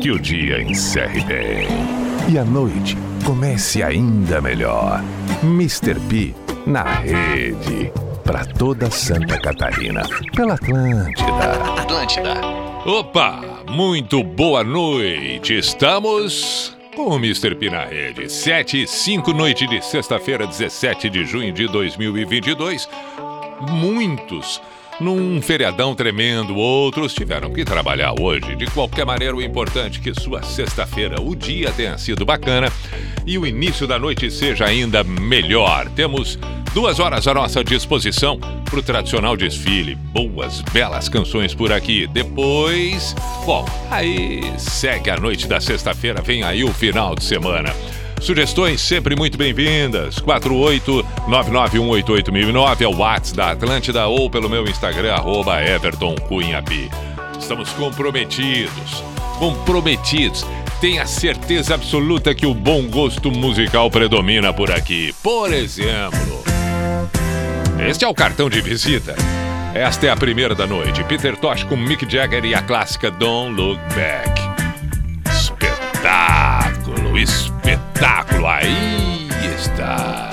Que o dia encerre bem. E a noite comece ainda melhor. Mr. P na rede. Para toda Santa Catarina. Pela Atlântida. Atlântida. Opa! Muito boa noite. Estamos com o Mr. P na rede. 7 e 5, noite de sexta-feira, 17 de junho de 2022. Muitos num feriadão tremendo, outros tiveram que trabalhar hoje. De qualquer maneira, o importante é que sua sexta-feira, o dia tenha sido bacana e o início da noite seja ainda melhor. Temos duas horas à nossa disposição para o tradicional desfile. Boas, belas canções por aqui. Depois, bom, aí segue a noite da sexta-feira, vem aí o final de semana. Sugestões sempre muito bem-vindas. 48991881009 é o WhatsApp da Atlântida ou pelo meu Instagram, arroba Everton. Estamos comprometidos, comprometidos. Tenha certeza absoluta que o bom gosto musical predomina por aqui. Por exemplo, este é o cartão de visita. Esta é a primeira da noite. Peter Tosh com Mick Jagger e a clássica Don't Look Back. Espetáculo, espetáculo. Aí está.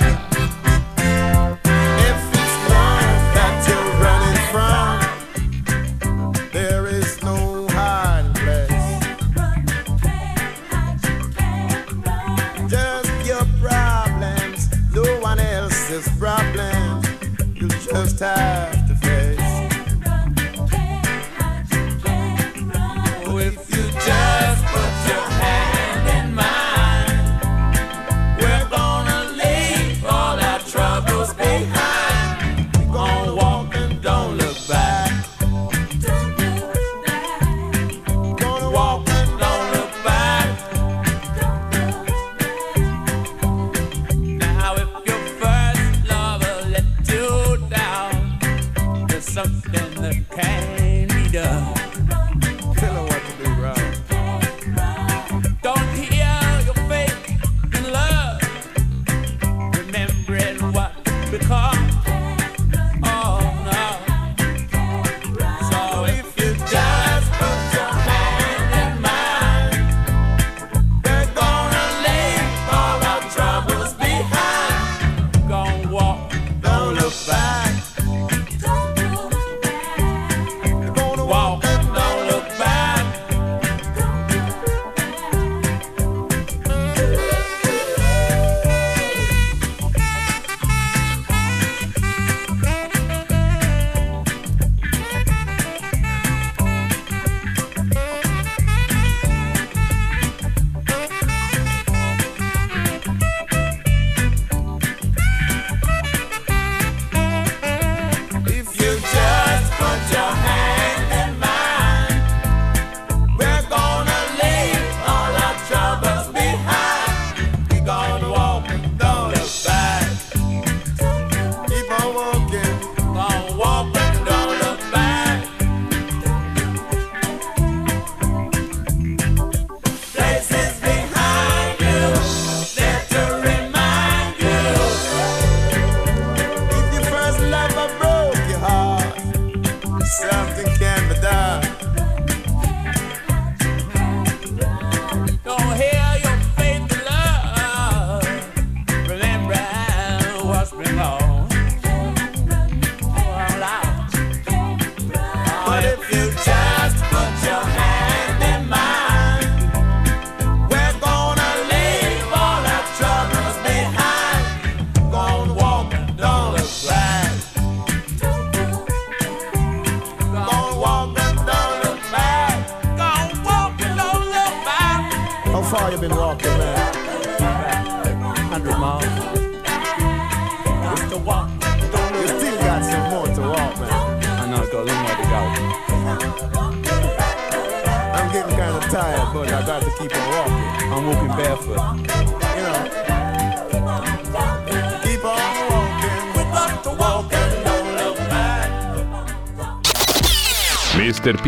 time.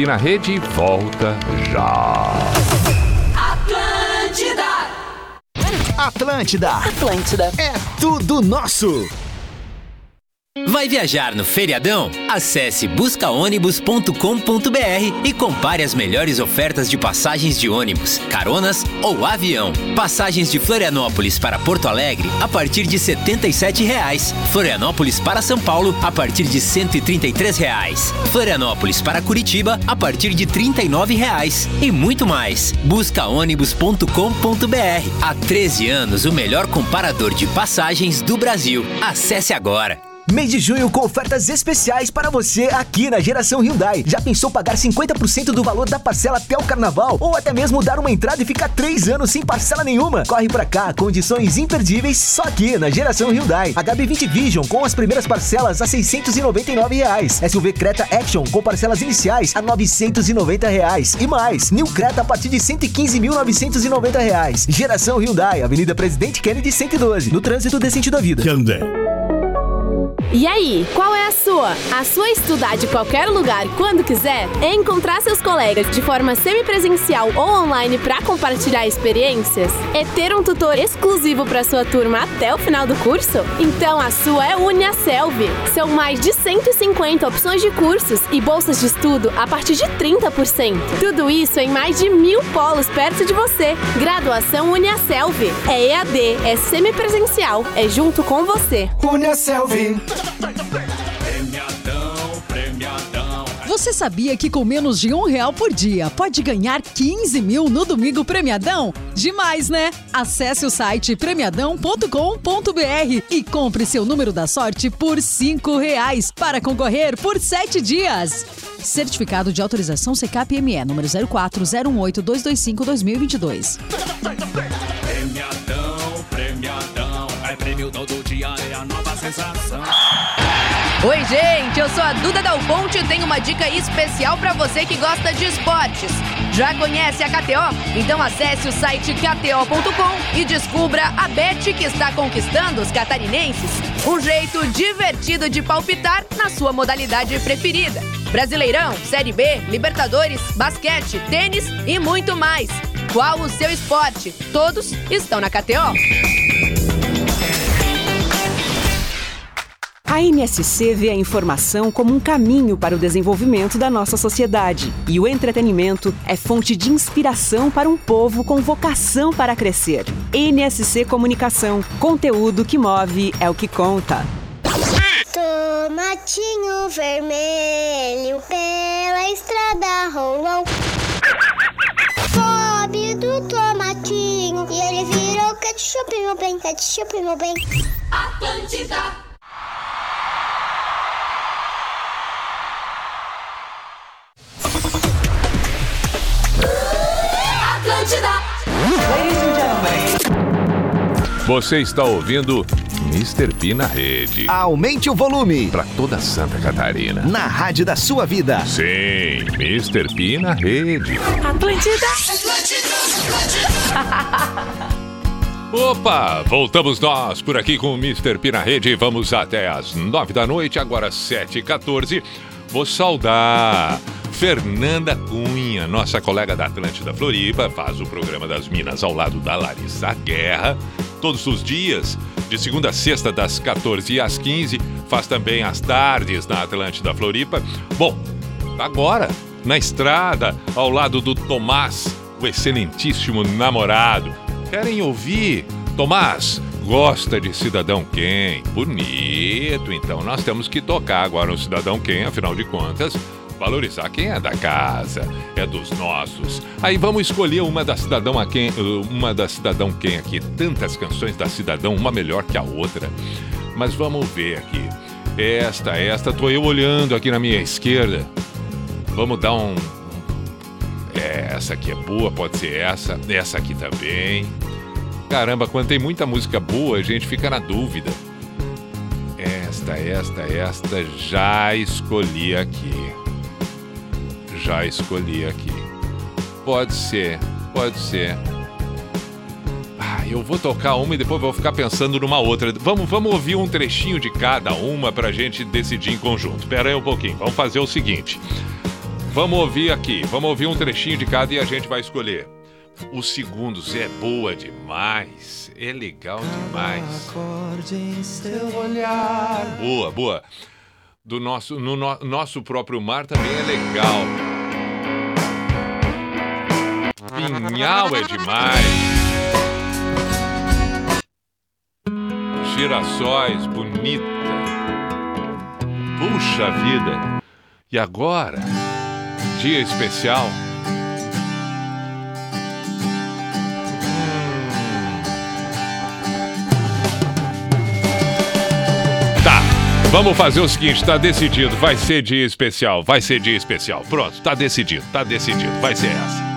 Mr. na rede volta já. Atlântida! Atlântida! Atlântida! É tudo nosso! Vai viajar no feriadão? Acesse buscaônibus.com.br e compare as melhores ofertas de passagens de ônibus, caronas ou avião. Passagens de Florianópolis para Porto Alegre a partir de 77 reais. Florianópolis para São Paulo a partir de 133 reais. Florianópolis para Curitiba a partir de 39 reais. E muito mais. Buscaônibus.com.br. Há 13 anos o melhor comparador de passagens do Brasil. Acesse agora. Mês de junho com ofertas especiais para você aqui na Geração Hyundai. Já pensou pagar 50% do valor da parcela até o carnaval? Ou até mesmo dar uma entrada e ficar 3 anos sem parcela nenhuma? Corre pra cá, condições imperdíveis só aqui na Geração Hyundai. HB20 Vision com as primeiras parcelas a 699 reais. SUV Creta Action com parcelas iniciais a 990 reais. E mais, New Creta a partir de 115.990 reais. Geração Hyundai, Avenida Presidente Kennedy 112, no trânsito decente da vida. Hyundai. E aí, qual é a A sua estudar de qualquer lugar quando quiser? É encontrar seus colegas de forma semipresencial ou online para compartilhar experiências? É ter um tutor exclusivo para sua turma até o final do curso? Então a sua é Uniaselv. São mais de 150 opções de cursos e bolsas de estudo a partir de 30%. Tudo isso em mais de mil polos perto de você. Graduação Uniaselv. É EAD, é semipresencial, é junto com você. Uniaselv. Você sabia que com menos de um real por dia pode ganhar 15 mil no Domingo Premiadão? Demais, né? Acesse o site premiadão.com.br e compre seu número da sorte por cinco reais para concorrer por sete dias. Certificado de autorização CKPME número 040182252 Premiadão, premiadão. É prêmio todo dia, é a nova sensação. Oi, gente, eu sou a Duda Dal Ponte e tenho uma dica especial para você que gosta de esportes. Já conhece a KTO? Então acesse o site kto.com e descubra a Bet que está conquistando os catarinenses. Um jeito divertido de palpitar na sua modalidade preferida. Brasileirão, Série B, Libertadores, basquete, tênis e muito mais. Qual o seu esporte? Todos estão na KTO. A MSC vê a informação como um caminho para o desenvolvimento da nossa sociedade. E o entretenimento é fonte de inspiração para um povo com vocação para crescer. NSC Comunicação. Conteúdo que move é o que conta. Tomatinho vermelho pela estrada rolou. Pobre do tomatinho e ele virou ketchup, meu bem, ketchup, meu bem. Atlântida. Você está ouvindo Mr. P na rede. Aumente o volume. Para toda Santa Catarina. Na rádio da sua vida. Sim, Mr. P na rede. Atlântida. Opa, voltamos nós por aqui com o Mr. P na rede. Vamos até as nove da noite, agora sete e 14 Vou saudar Fernanda Cunha, nossa colega da Atlântida Floripa, faz o programa das Minas ao lado da Larissa Guerra, todos os dias, de segunda a sexta, das 14 às 15, faz também as tardes na Atlântida Floripa. Bom, agora, na estrada, ao lado do Tomás, o excelentíssimo namorado. Querem ouvir? Tomás, gosta de Cidadão Quem? Bonito, então nós temos que tocar agora um Cidadão Quem, afinal de contas, valorizar quem é da casa, é dos nossos. Aí vamos escolher uma da Cidadão a quem, uma da Cidadão Quem aqui. Tantas canções da Cidadão, uma melhor que a outra. Mas vamos ver aqui. Esta, esta, tô eu olhando aqui na minha esquerda. Vamos dar um. É, essa aqui é boa, pode ser essa. Essa aqui também. Caramba, quando tem muita música boa, a gente fica na dúvida. Esta, esta, esta, já escolhi aqui já escolhi aqui. Pode ser, pode ser. Ah, eu vou tocar uma e depois vou ficar pensando numa outra. Vamos, vamos ouvir um trechinho de cada uma pra gente decidir em conjunto. Pera aí um pouquinho, vamos fazer o seguinte. Vamos ouvir aqui, vamos ouvir um trechinho de cada e a gente vai escolher. O segundo, é boa demais. É legal demais. Boa, boa. Do nosso, no, no nosso próprio mar também é legal. Pinhal é demais. Girassóis, bonita. Puxa vida. E agora? Dia especial. Vamos fazer o seguinte, tá decidido. Vai ser dia especial, vai ser dia especial. Pronto, tá decidido, tá decidido. Vai ser essa.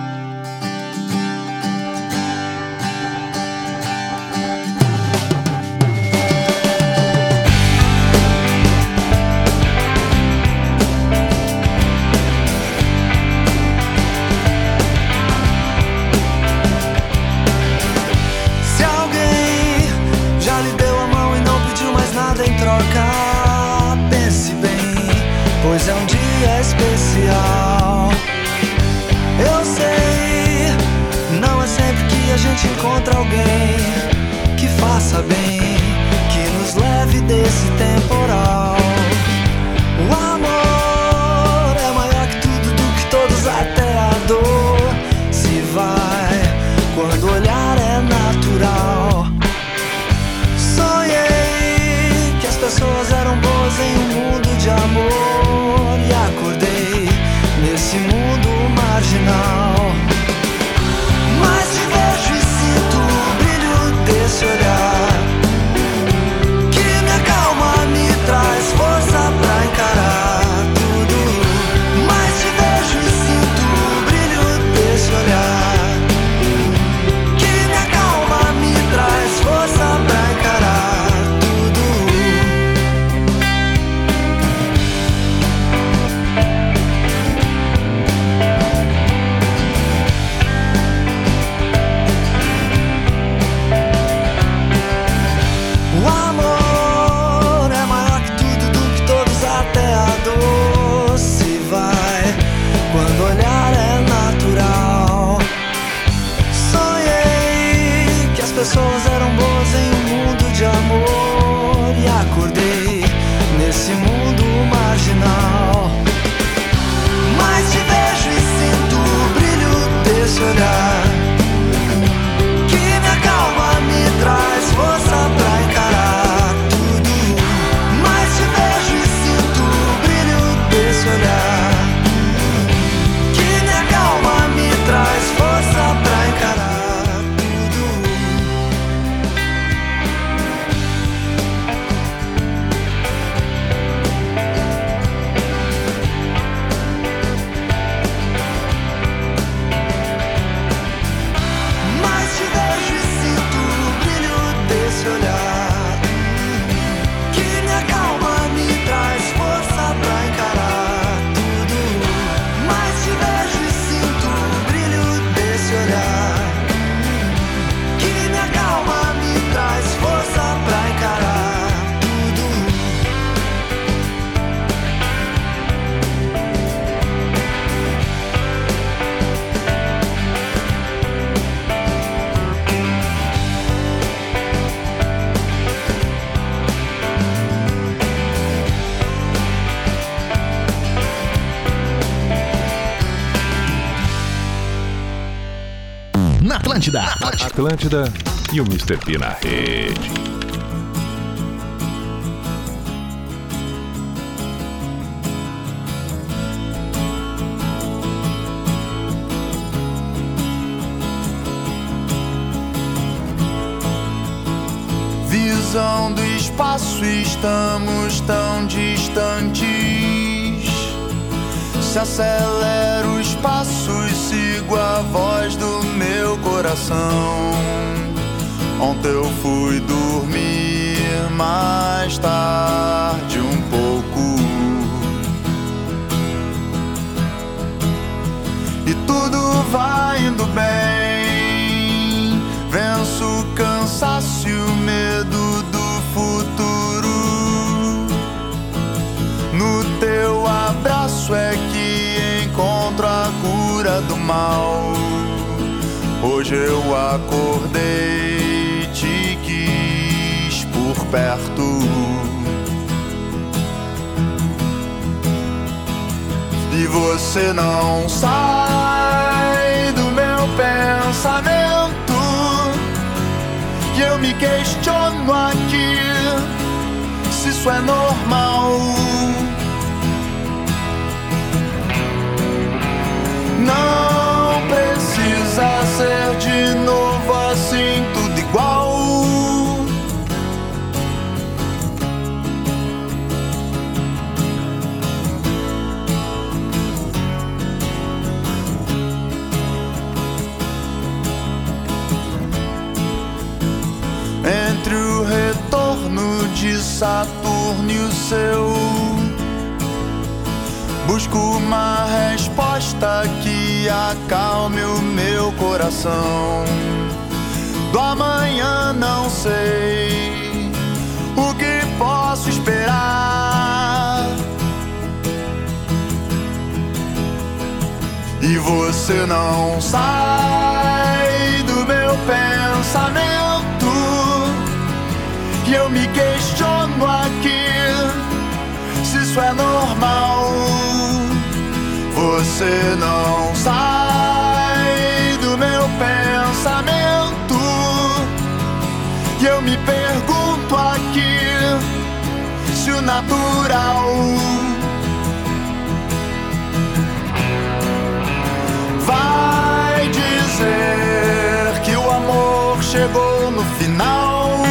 Atlântida. Atlântida e o Mr. P na rede. Visão do espaço, estamos tão distantes se acelero os passos, sigo a voz do meu coração. Ontem eu fui dormir mais tarde um pouco. E tudo vai indo bem. Venço o cansaço e o medo do futuro. No teu abraço é do mal. Hoje eu acordei, te quis por perto. E você não sai do meu pensamento. E eu me questiono aqui se isso é normal. Não precisa ser de novo assim, tudo igual. Entre o retorno de Saturno e o seu. Busco uma resposta que acalme o meu coração. Do amanhã não sei o que posso esperar. E você não sai do meu pensamento. E eu me questiono aqui se isso é normal. Você não sai do meu pensamento. E eu me pergunto aqui se o natural vai dizer que o amor chegou no final.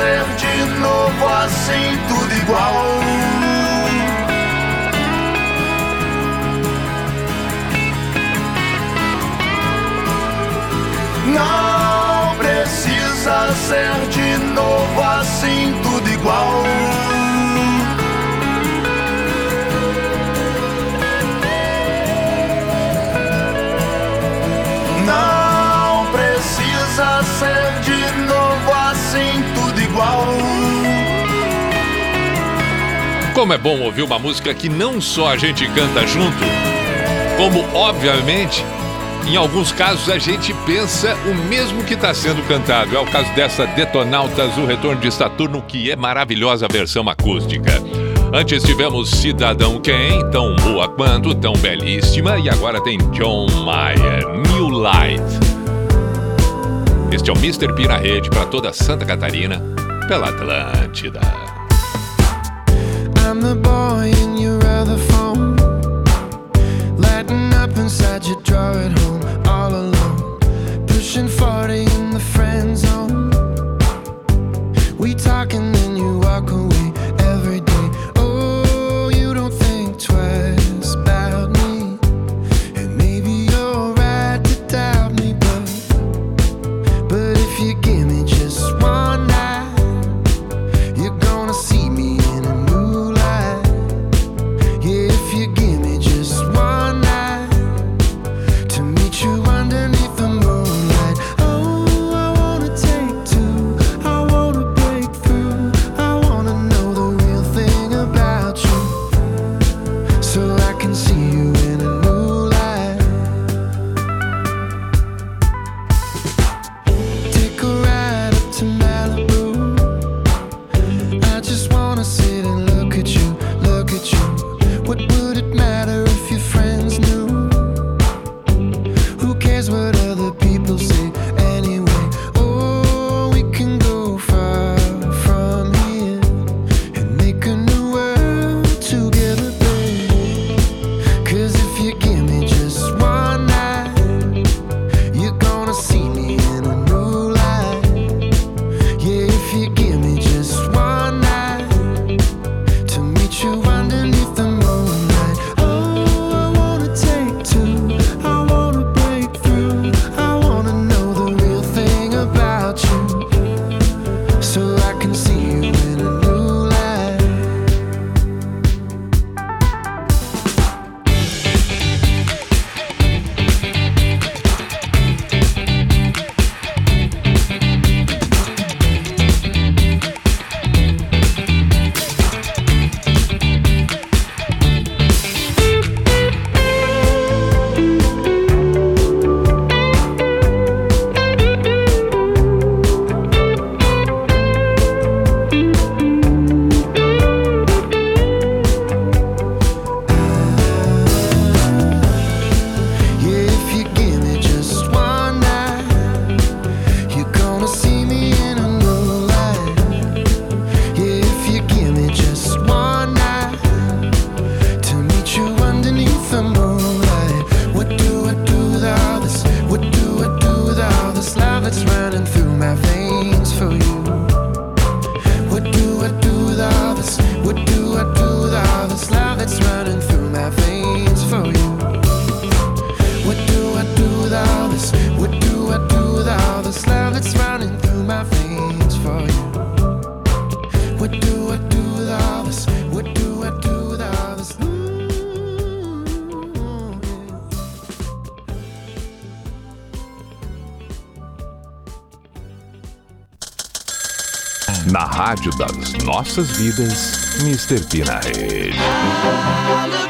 Ser de novo assim, tudo igual. Como é bom ouvir uma música que não só a gente canta junto, como, obviamente, em alguns casos a gente pensa o mesmo que está sendo cantado. É o caso dessa Detonautas, o Retorno de Saturno, que é maravilhosa versão acústica. Antes tivemos Cidadão Quem, tão boa quanto, tão belíssima, e agora tem John Mayer, New Light. Este é o Mr. P na rede para toda Santa Catarina, pela Atlântida. I'm the boy in your other phone. Lighting up inside your drawer at home, all alone. Pushing 40 in the friend zone. We talk and then you walk away nossas vidas, Mr. P na rede.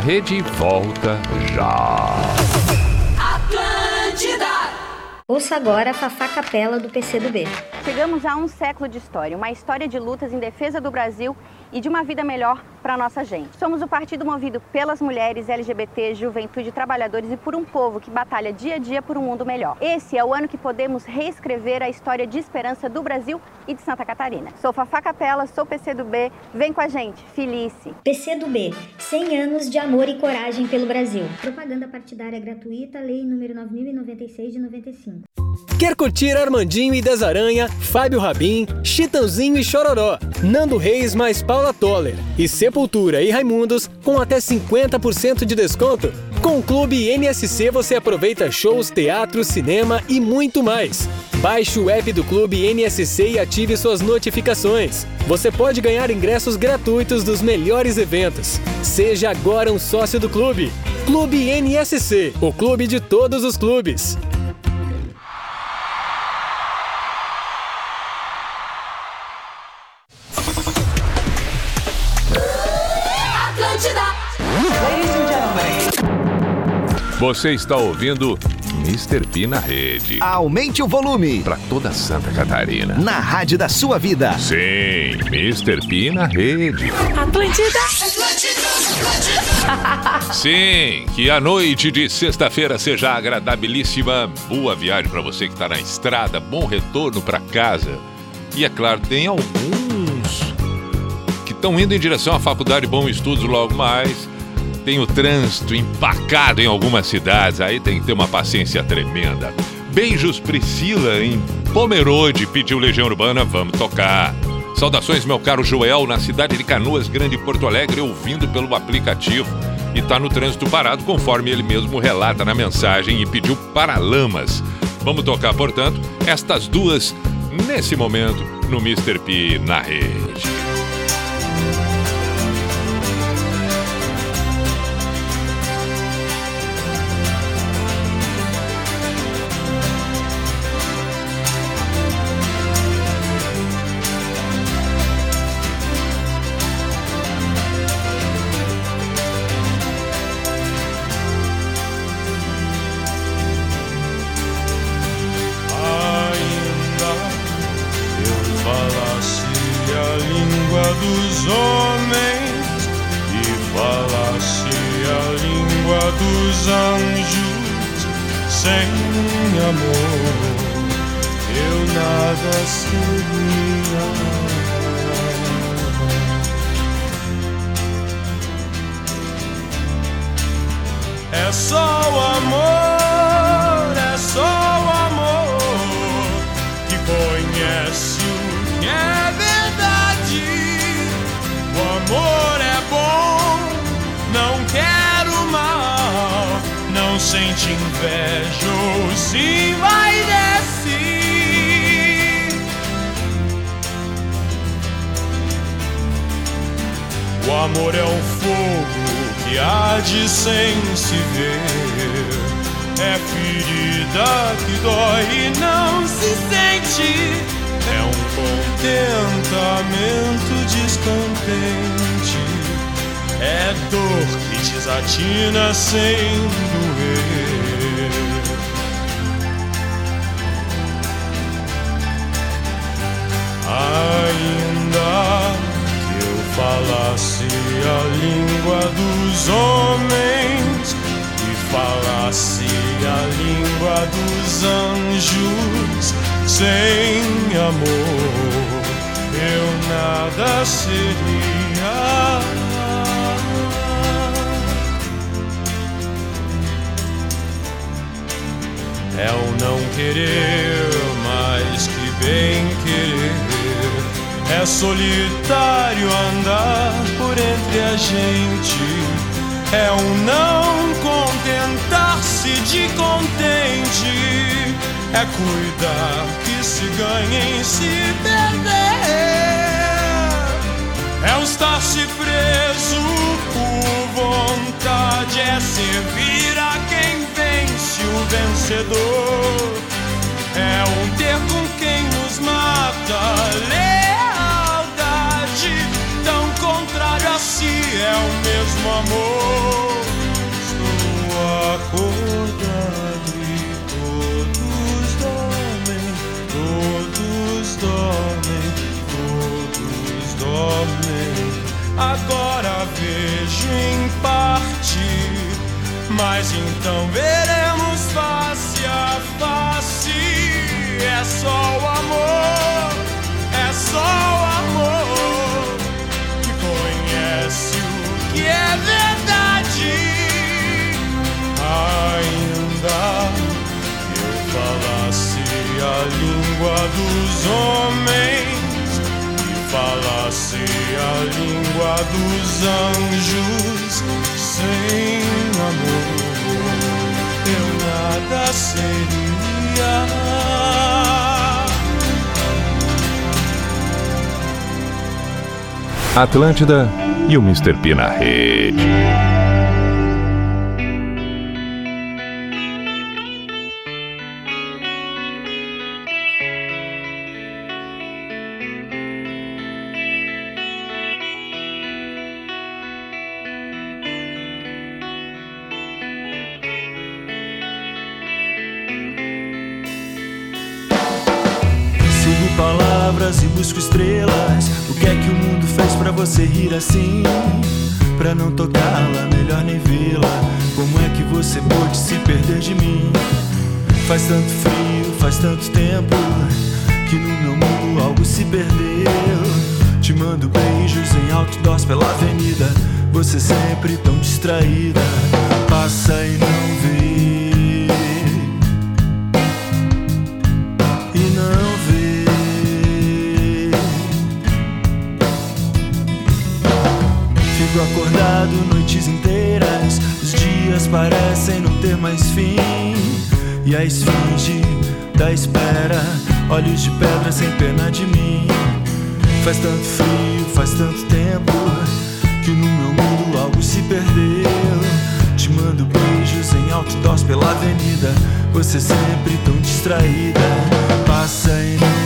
Rede volta já. Atlântida! Ouça agora a Fafá Capela do PCdoB. Chegamos a um século de história, uma história de lutas em defesa do Brasil e de uma vida melhor para nossa gente. Somos o partido movido pelas mulheres, LGBT, juventude, trabalhadores e por um povo que batalha dia a dia por um mundo melhor. Esse é o ano que podemos reescrever a história de esperança do Brasil e de Santa Catarina. Sou Fafá Capela, sou PCdoB, vem com a gente, Felice. PCdoB, 100 anos de amor e coragem pelo Brasil. Propaganda partidária gratuita, lei número 9096 de 95. Quer curtir Armandinho e Desaranha, Fábio Rabin, Chitãozinho e Chororó, Nando Reis mais Paula Toller e Sepultura e Raimundos com até 50% de desconto? Com o Clube NSC você aproveita shows, teatro, cinema e muito mais. Baixe o app do Clube NSC e ative suas notificações. Você pode ganhar ingressos gratuitos dos melhores eventos. Seja agora um sócio do clube. Clube NSC, o clube de todos os clubes. Você está ouvindo Mr. P na rede. Aumente o volume. Para toda Santa Catarina. Na rádio da sua vida. Sim, Mr. P na rede. Atlântida! Sim, que a noite de sexta-feira seja agradabilíssima. Boa viagem para você que está na estrada, bom retorno para casa. E é claro, tem alguns que estão indo em direção à faculdade Bom Estudos logo mais. Tem o trânsito empacado em algumas cidades, aí tem que ter uma paciência tremenda. Beijos Priscila em Pomerode pediu Legião Urbana, vamos tocar. Saudações, meu caro Joel, na cidade de Canoas, Grande Porto Alegre, ouvindo pelo aplicativo. E tá no trânsito parado, conforme ele mesmo relata na mensagem e pediu Paralamas. Vamos tocar, portanto, estas duas nesse momento no Mr. P na rede. Dos anjos sem amor eu nada seria. É o não querer mais que bem querer. É solitário andar por entre a gente. É um não contentar-se de contente. É cuidar que se ganha em se perder. É o estar-se preso por vontade. É servir a quem vence o vencedor. É um ter com quem nos mata. Lealdade, tão contrário a si, é o mesmo amor. Agora vejo em parte, mas então veremos face a face. É só o amor, é só o amor que conhece o que é verdade. Ainda que eu falasse a língua dos homens falasse a língua dos anjos sem amor, eu nada seria. Atlântida e o Mr. P na rede. Rir assim? Pra não tocá-la, melhor nem vê-la. Como é que você pôde se perder de mim? Faz tanto frio, faz tanto tempo que no meu mundo algo se perdeu. Te mando beijos em outdoors pela avenida. Você sempre tão distraída. Passa e não E a esfinge da espera, olhos de pedra sem pena de mim. Faz tanto frio, faz tanto tempo que no meu mundo algo se perdeu. Te mando beijos em outdoors pela avenida. Você sempre tão distraída, passa e não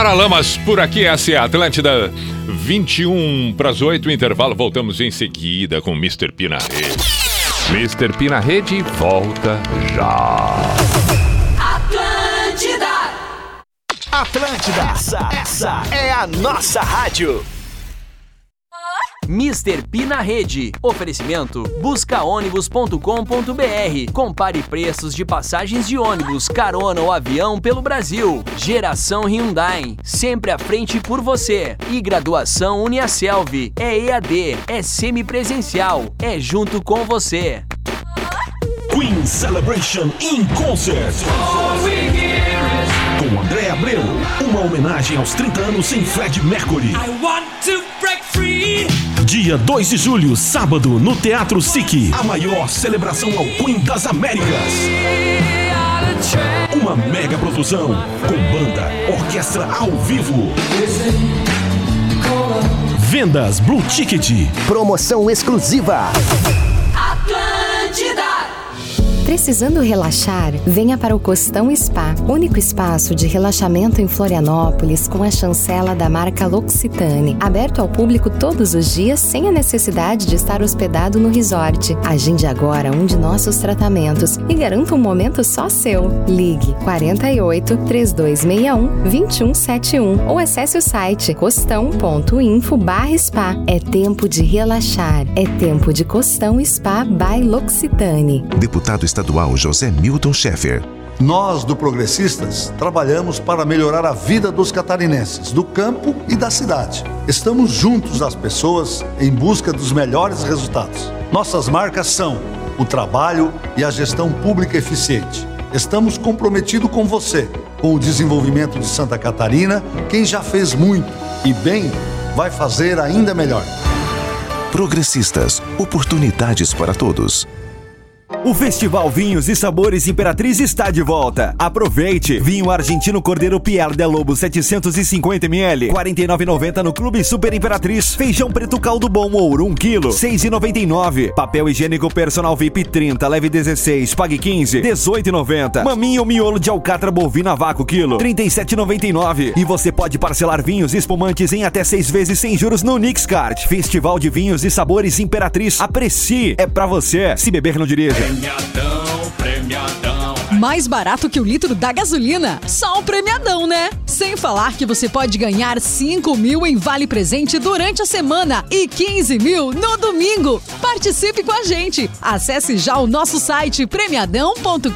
Paralamas por aqui, essa é a Atlântida. 21 para as 8, intervalo. Voltamos em seguida com Mr. P na rede. Mr. P na rede volta já. Atlântida! Atlântida, essa, essa é a nossa rádio. Mr. P na rede. Oferecimento buscaônibus.com.br. Compare preços de passagens de ônibus, carona ou avião pelo Brasil. Geração Hyundai. Sempre à frente por você. E graduação Uniaselv. É EAD, é semipresencial, é junto com você. Queen Celebration in Concert. Com André Abreu. Uma homenagem aos 30 anos sem Fred Mercury. Dia 2 de julho, sábado, no Teatro SIC. A maior celebração ao Queen das Américas. Uma mega produção com banda, orquestra ao vivo. Vendas Blue Ticket. Promoção exclusiva. Precisando relaxar? Venha para o Costão Spa, único espaço de relaxamento em Florianópolis com a chancela da marca L'Occitane, aberto ao público todos os dias sem a necessidade de estar hospedado no resort. Agende agora um de nossos tratamentos e garanta um momento só seu. Ligue 48 3261 2171 ou acesse o site costão.info/spa. É tempo de relaxar, é tempo de Costão Spa by L'Occitane. Deputado estadual José Milton Schaeffer. Nós, do Progressistas, trabalhamos para melhorar a vida dos catarinenses, do campo e da cidade. Estamos juntos às pessoas em busca dos melhores resultados. Nossas marcas são o trabalho e a gestão pública eficiente. Estamos comprometidos com você, com o desenvolvimento de Santa Catarina, quem já fez muito e bem, vai fazer ainda melhor. Progressistas, oportunidades para todos. O Festival Vinhos e Sabores Imperatriz está de volta. Aproveite! Vinho argentino Cordeiro Pierre de Lobo 750ml, 49,90 no Clube Super Imperatriz. Feijão preto caldo bom ouro 1 kg, 6,99. Papel higiênico personal VIP 30, leve 16, pague 15, 18,90. Maminho miolo de alcatra bovina vácuo quilo, 37,99. E você pode parcelar vinhos e espumantes em até seis vezes sem juros no Nixcart. Festival de Vinhos e Sabores Imperatriz. Aprecie! É pra você. Se beber, não dirija. Premiadão, premiadão. Mais barato que o litro da gasolina? Só um premiadão, né? Sem falar que você pode ganhar 5 mil em vale presente durante a semana e 15 mil no domingo. Participe com a gente. Acesse já o nosso site premiadão.com.br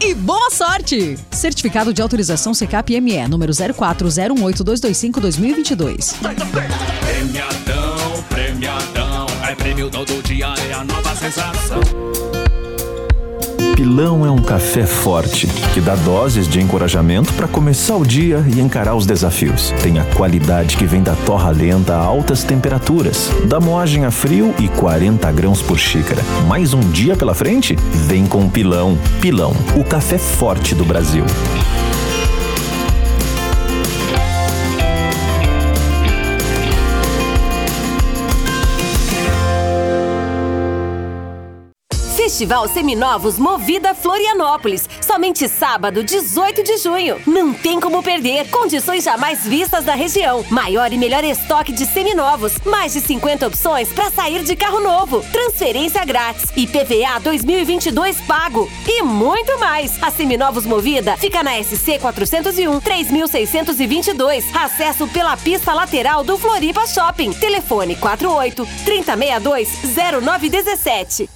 e boa sorte! Certificado de autorização CCAP-ME, número 04018225-2022. Premiadão, premiadão. É prêmio é a nova sensação. Pilão é um café forte que dá doses de encorajamento para começar o dia e encarar os desafios. Tem a qualidade que vem da torra lenta a altas temperaturas, da moagem a frio e 40 grãos por xícara. Mais um dia pela frente? Vem com Pilão. Pilão, o café forte do Brasil. Festival Seminovos Movida Florianópolis. Somente sábado, 18 de junho. Não tem como perder. Condições jamais vistas da região. Maior e melhor estoque de seminovos. Mais de 50 opções para sair de carro novo. Transferência grátis. IPVA 2022 pago. E muito mais. A Seminovos Movida fica na SC 401 3622. Acesso pela pista lateral do Floripa Shopping. Telefone 48 3062 0917.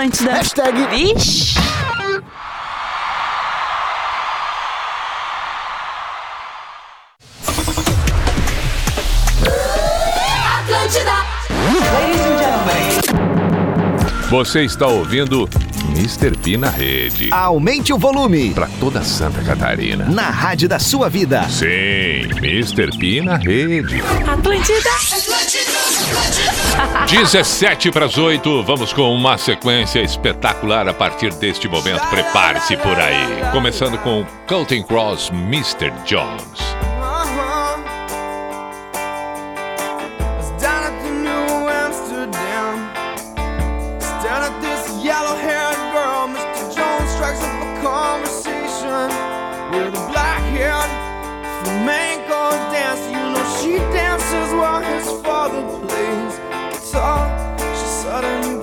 Atlântida. Hashtag. Vixe. Atlântida. Ladies and gentlemen. Você está ouvindo Mr. P na rede. Aumente o volume. Para toda Santa Catarina. Na rádio da sua vida. Sim, Mr. P na rede. Atlântida. 17 para as 8, vamos com uma sequência espetacular a partir deste momento. Prepare-se por aí. Começando com Counting Cross Mr. Jones. dancer. You know she dances while his father plays song, she suddenly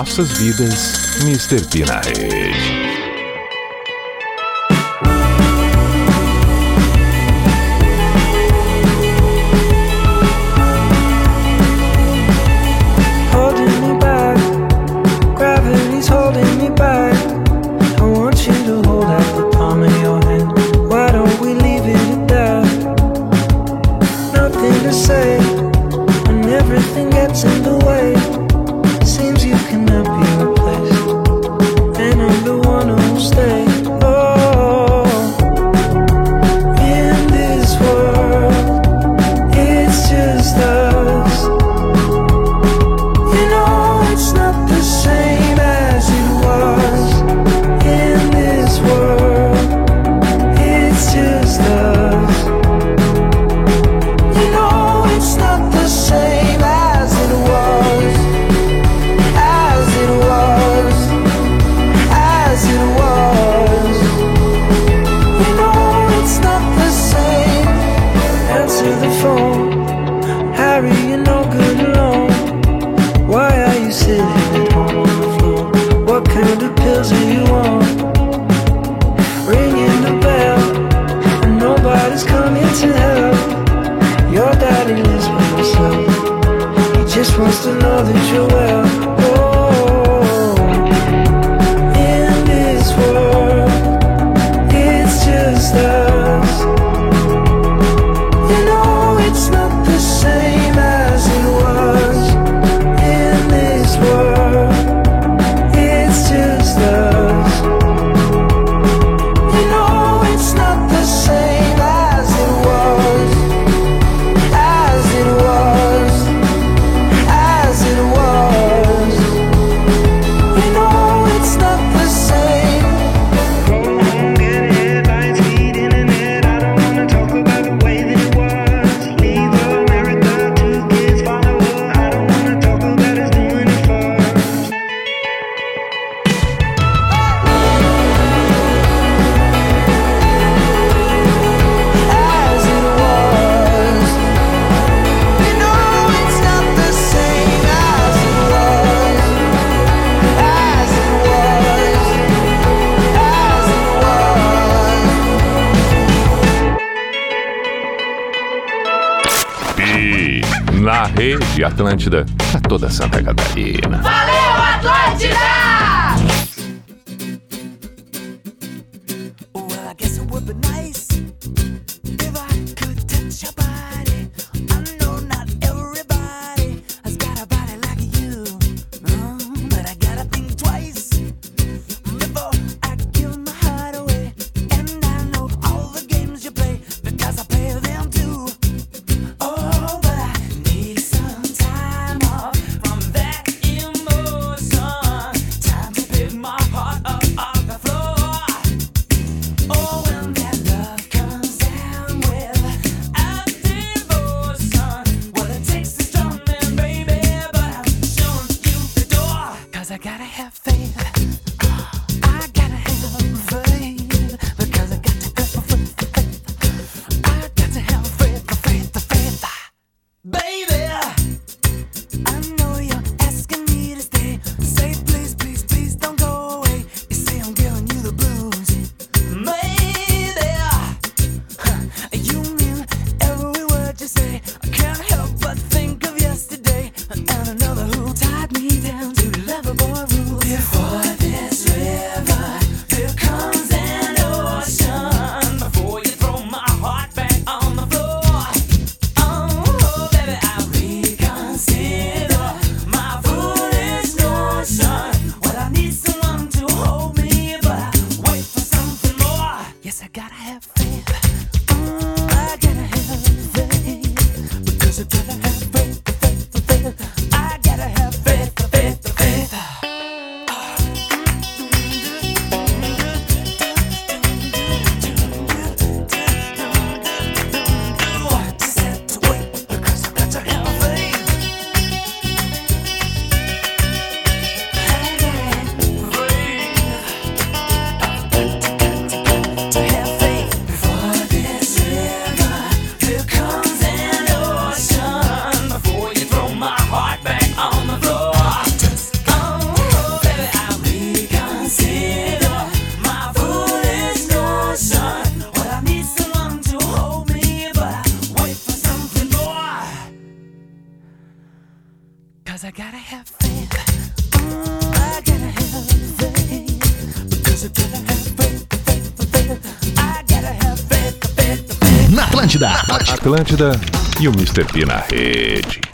nossas vidas, Mr. P na rede. Atlântida, pra toda Santa Catarina. Valeu, Atlântida! Atlântida e o Mr. P na rede.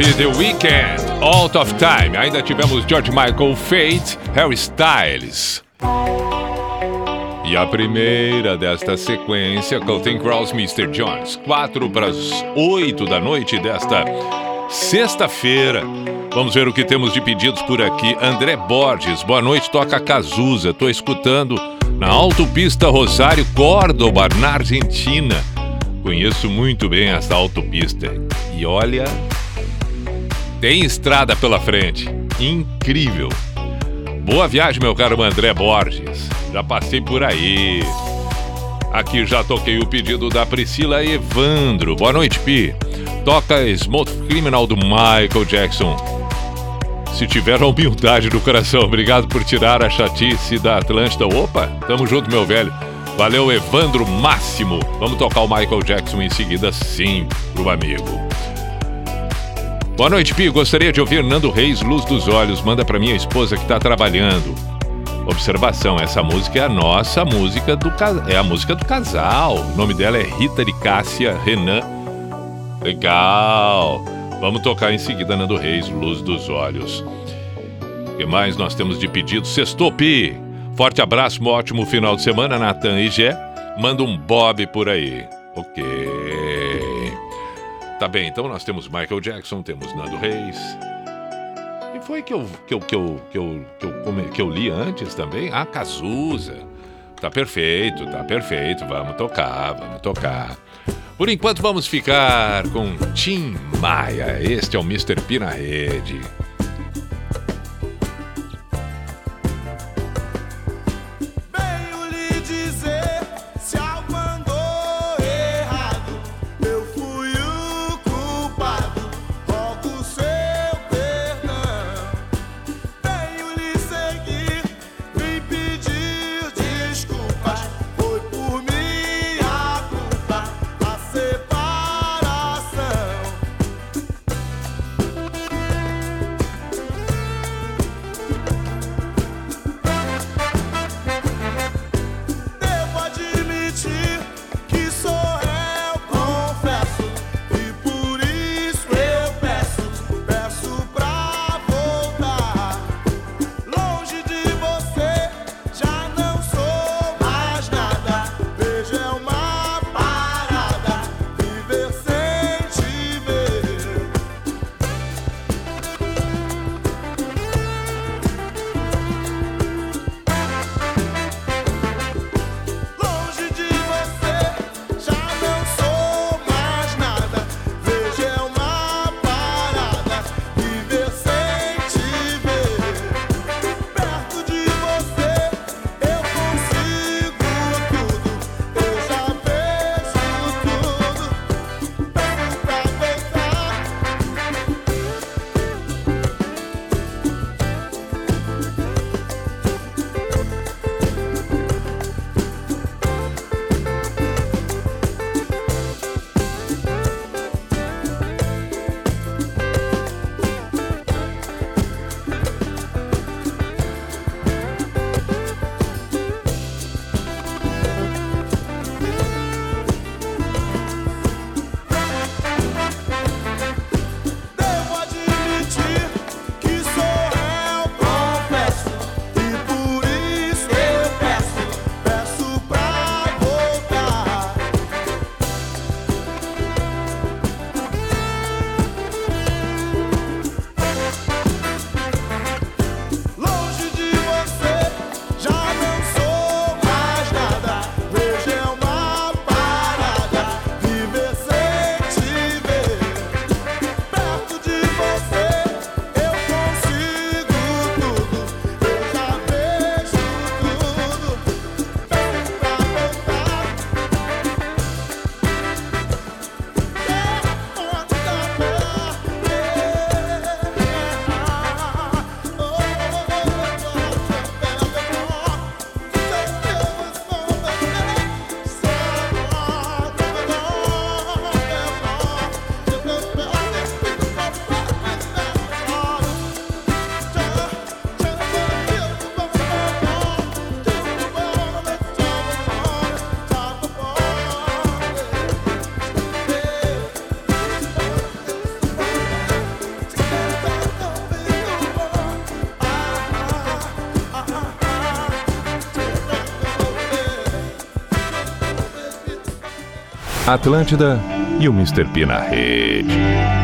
Ouvir The Weeknd, Out of Time. Ainda tivemos George Michael, Fate, Harry Styles. E a primeira desta sequência, Counting Cross, Mr. Jones. 4 para as 8 da noite desta sexta-feira. Vamos ver o que temos de pedidos por aqui. André Borges, boa noite, toca Cazuza. Tô escutando na autopista Rosário Córdoba, na Argentina. Conheço muito bem essa autopista. E olha, tem estrada pela frente. Incrível. Boa viagem, meu caro André Borges. Já passei por aí. Aqui já toquei o pedido da Priscila Evandro. Boa noite, Pi. Toca Smooth Criminal do Michael Jackson. Se tiver a humildade do coração, obrigado por tirar a chatice da Atlântida. Opa, tamo junto, meu velho. Valeu, Evandro Máximo. Vamos tocar o Michael Jackson em seguida, sim, pro amigo. Boa noite, Pi. Gostaria de ouvir Nando Reis, Luz dos Olhos. Manda pra minha esposa que tá trabalhando. Observação, essa música é a nossa música do. É a música do casal. O nome dela é Rita de Cássia Renan. Legal. Vamos tocar em seguida Nando Reis, Luz dos Olhos. O que mais nós temos de pedido? Sextou, Pi. Forte abraço, um ótimo final de semana, Natan e Gé. Manda um Bob por aí. Ok. Tá bem, então nós temos Michael Jackson, temos Nando Reis. E foi que eu, que eu, que eu, que eu, que eu, que eu li antes também? Ah, Cazuza. Tá perfeito, tá perfeito. Vamos tocar, vamos tocar. Por enquanto vamos ficar com Tim Maia. Este é o Mr. P na rede. Atlântida e o Mr. P na rede.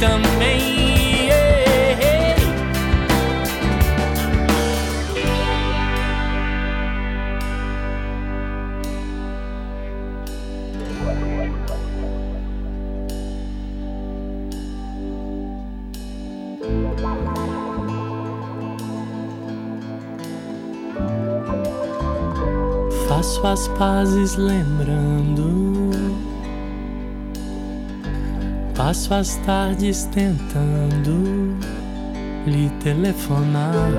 também. Faço as pazes lembrando. Passo as tardes tentando lhe telefonar.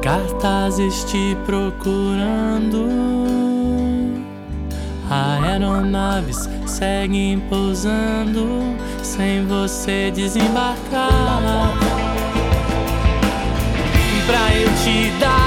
Cartazes te procurando. Aeronaves seguem pousando sem você desembarcar. Pra eu te dar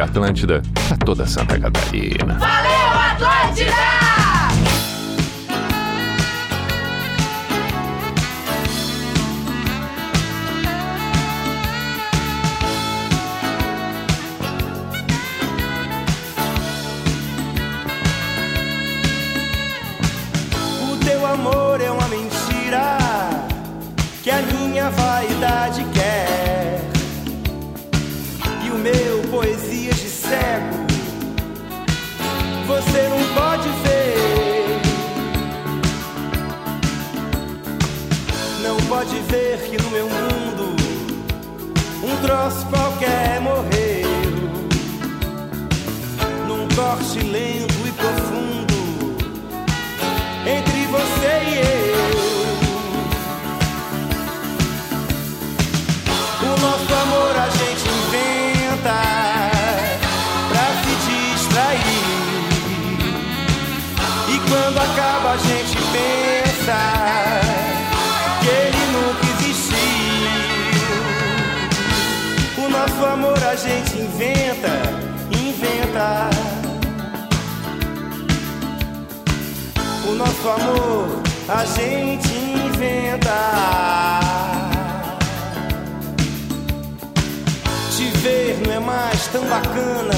Atlântida, pra toda Santa Catarina. Valeu, Atlântida! Pode ver que no meu mundo um troço qualquer morreu. Num corte lento e profundo entre você e eu. O nosso amor a gente inventa pra se distrair. E quando acaba a gente pensa a gente inventa, inventa. O nosso amor a gente inventa. Te ver não é mais tão bacana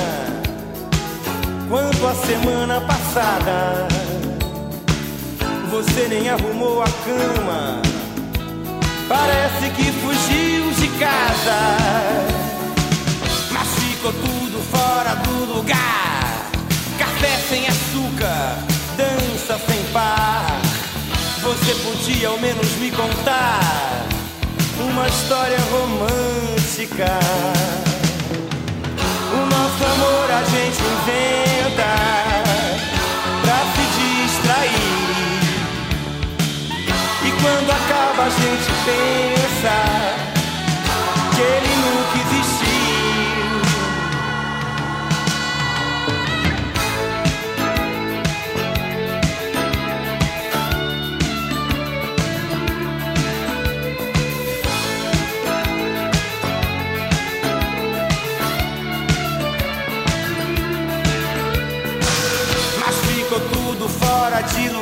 quanto a semana passada. Você nem arrumou a cama, parece que fugiu de casa. Ficou tudo fora do lugar. Café sem açúcar, dança sem par. Você podia ao menos me contar uma história romântica. O nosso amor a gente inventa pra se distrair. E quando acaba a gente pensa que ele nunca existiu.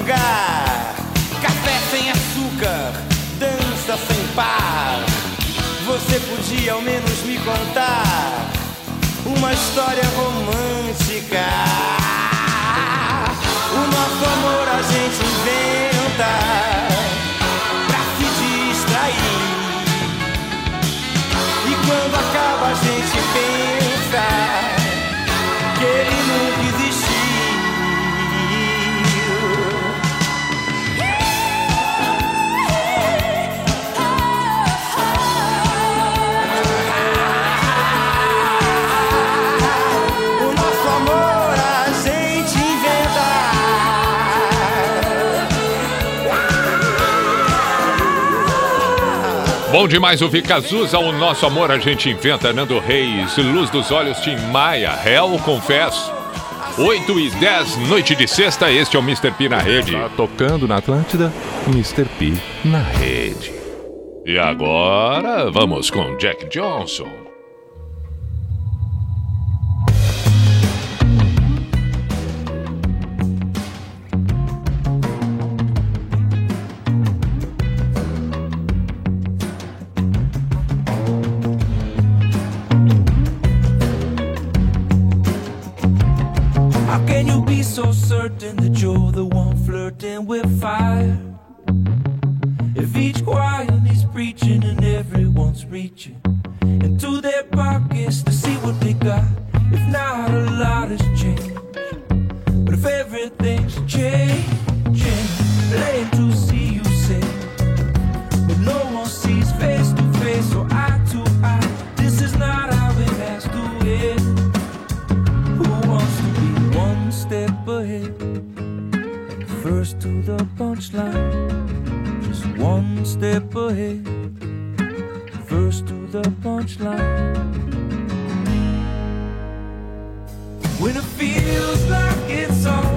Lugar. Café sem açúcar, dança sem par. Você podia ao menos me contar uma história romântica. O nosso amor a gente inventa pra se distrair. E quando acaba a gente pensa que ele nunca Bom demais ouvir Cazuza, o nosso amor a gente inventa, Nando Reis, Luz dos Olhos, Tim Maia, Réu, confesso. 8 e 10, noite de sexta, este é o Mr. P na rede. Tá tocando na Atlântida, Mr. P na rede. E agora, vamos com Jack Johnson. Reaching into their pockets to see what they got, if not a lot has changed, but if everything's changing, plain to see you say, but no one sees face to face or eye to eye. This is not how it has to end. Who wants to be one step ahead? First to the punchline, just one step ahead. When it feels like it's all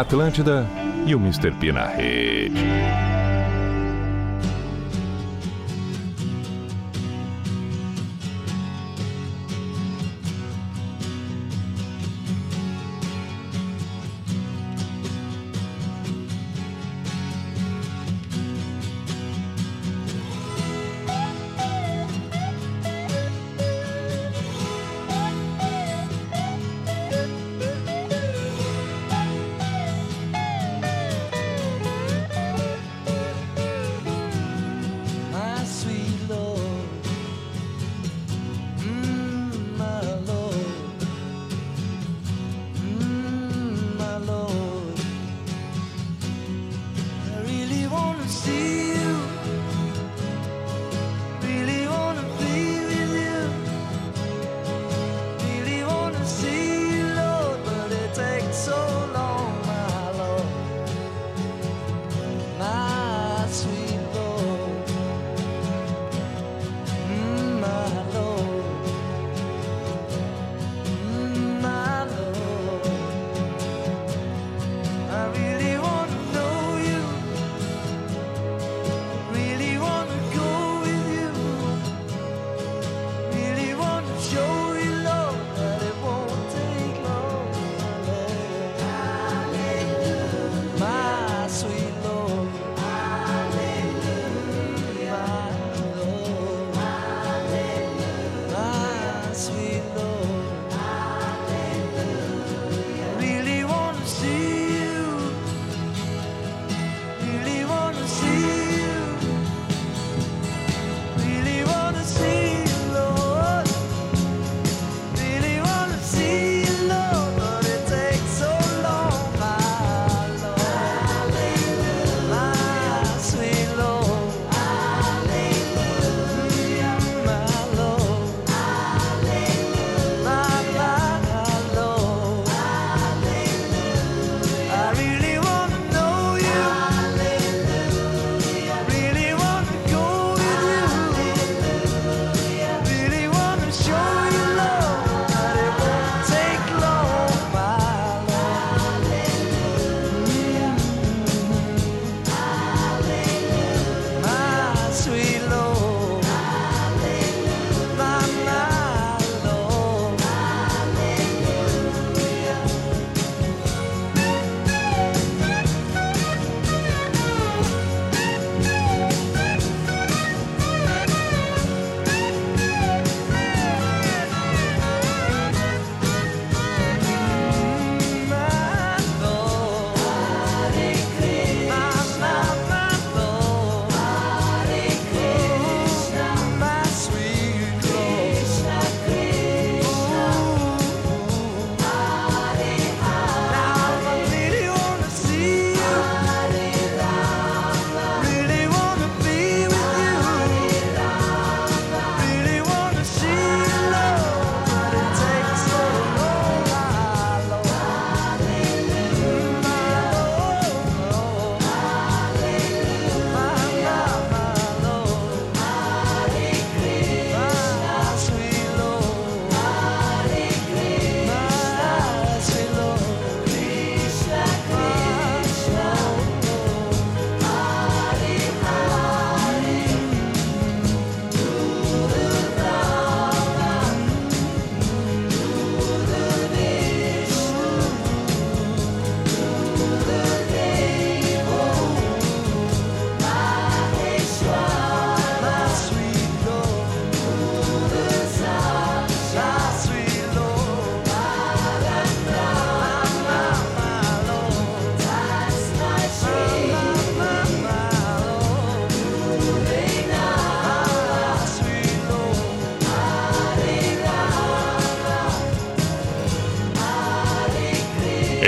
Atlântida e o Mr. P na rede.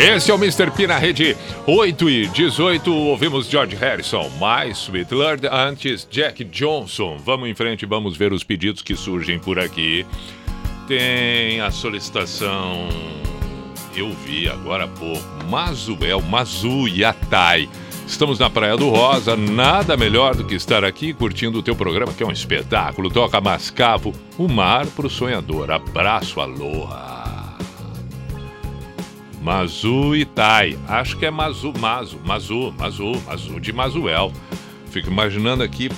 Esse é o Mr. P na rede 8 e 18. Ouvimos George Harrison, mais Sweet Lord, antes Jack Johnson. Vamos em frente, vamos ver os pedidos que surgem por aqui. Tem a solicitação, eu vi agora há pouco, Mazuel, Mazu Yatai. Estamos na Praia do Rosa, nada melhor do que estar aqui curtindo o teu programa, que é um espetáculo. Toca Mascavo, o mar pro sonhador. Abraço, aloha. Mazu Itai. Acho que é Mazu, Mazu, Mazu, Mazu, Mazu de Mazuel. Fico imaginando aqui.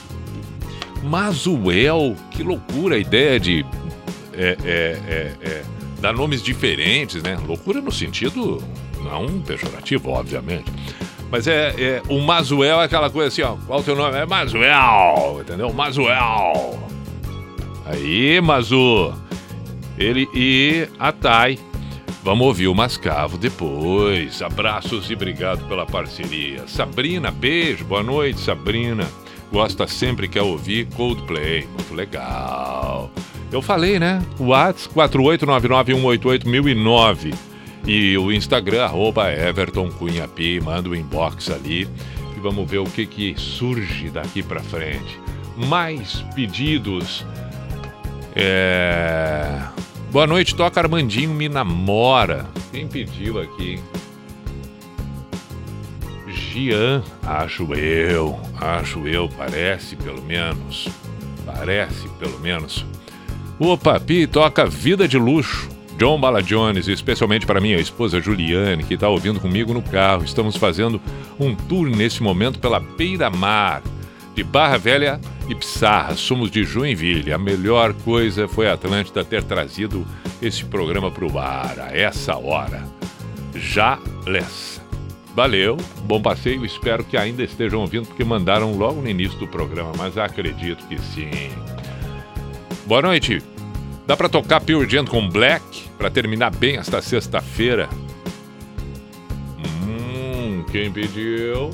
Mazuel, que loucura a ideia de é, é, é, é, dar nomes diferentes, né? Loucura no sentido não pejorativo, obviamente. Mas é, é o Mazuel é aquela coisa assim, ó. Qual o teu nome? É Mazuel, entendeu? Mazuel. Aí, Mazu. Ele e a Thay. Vamos ouvir o Mascavo depois. Abraços e obrigado pela parceria. Sabrina, beijo, boa noite, Sabrina. Gosta sempre que ouvir Coldplay. Muito legal. Eu falei, né? WhatsApp 48991881009 e o Instagram, arroba Everton Cunha P. Manda o inbox ali e vamos ver o que, que surge daqui pra frente. Mais pedidos. É... Boa noite, toca Armandinho Me Namora. Quem pediu aqui? Gian, acho eu, acho eu, parece pelo menos. Parece pelo menos. Opa, Pi, toca Vida de Luxo. John Bala Jones, especialmente para minha esposa Juliane, que está ouvindo comigo no carro. Estamos fazendo um tour nesse momento pela beira-mar, de Barra Velha e Pissarra. Somos de Joinville. A melhor coisa foi a Atlântida ter trazido esse programa para o ar a essa hora. Já les. Valeu, bom passeio. Espero que ainda estejam ouvindo, porque mandaram logo no início do programa, mas acredito que sim. Boa noite. Dá pra tocar Pure Jam com Black pra terminar bem esta sexta-feira? Hum, quem pediu?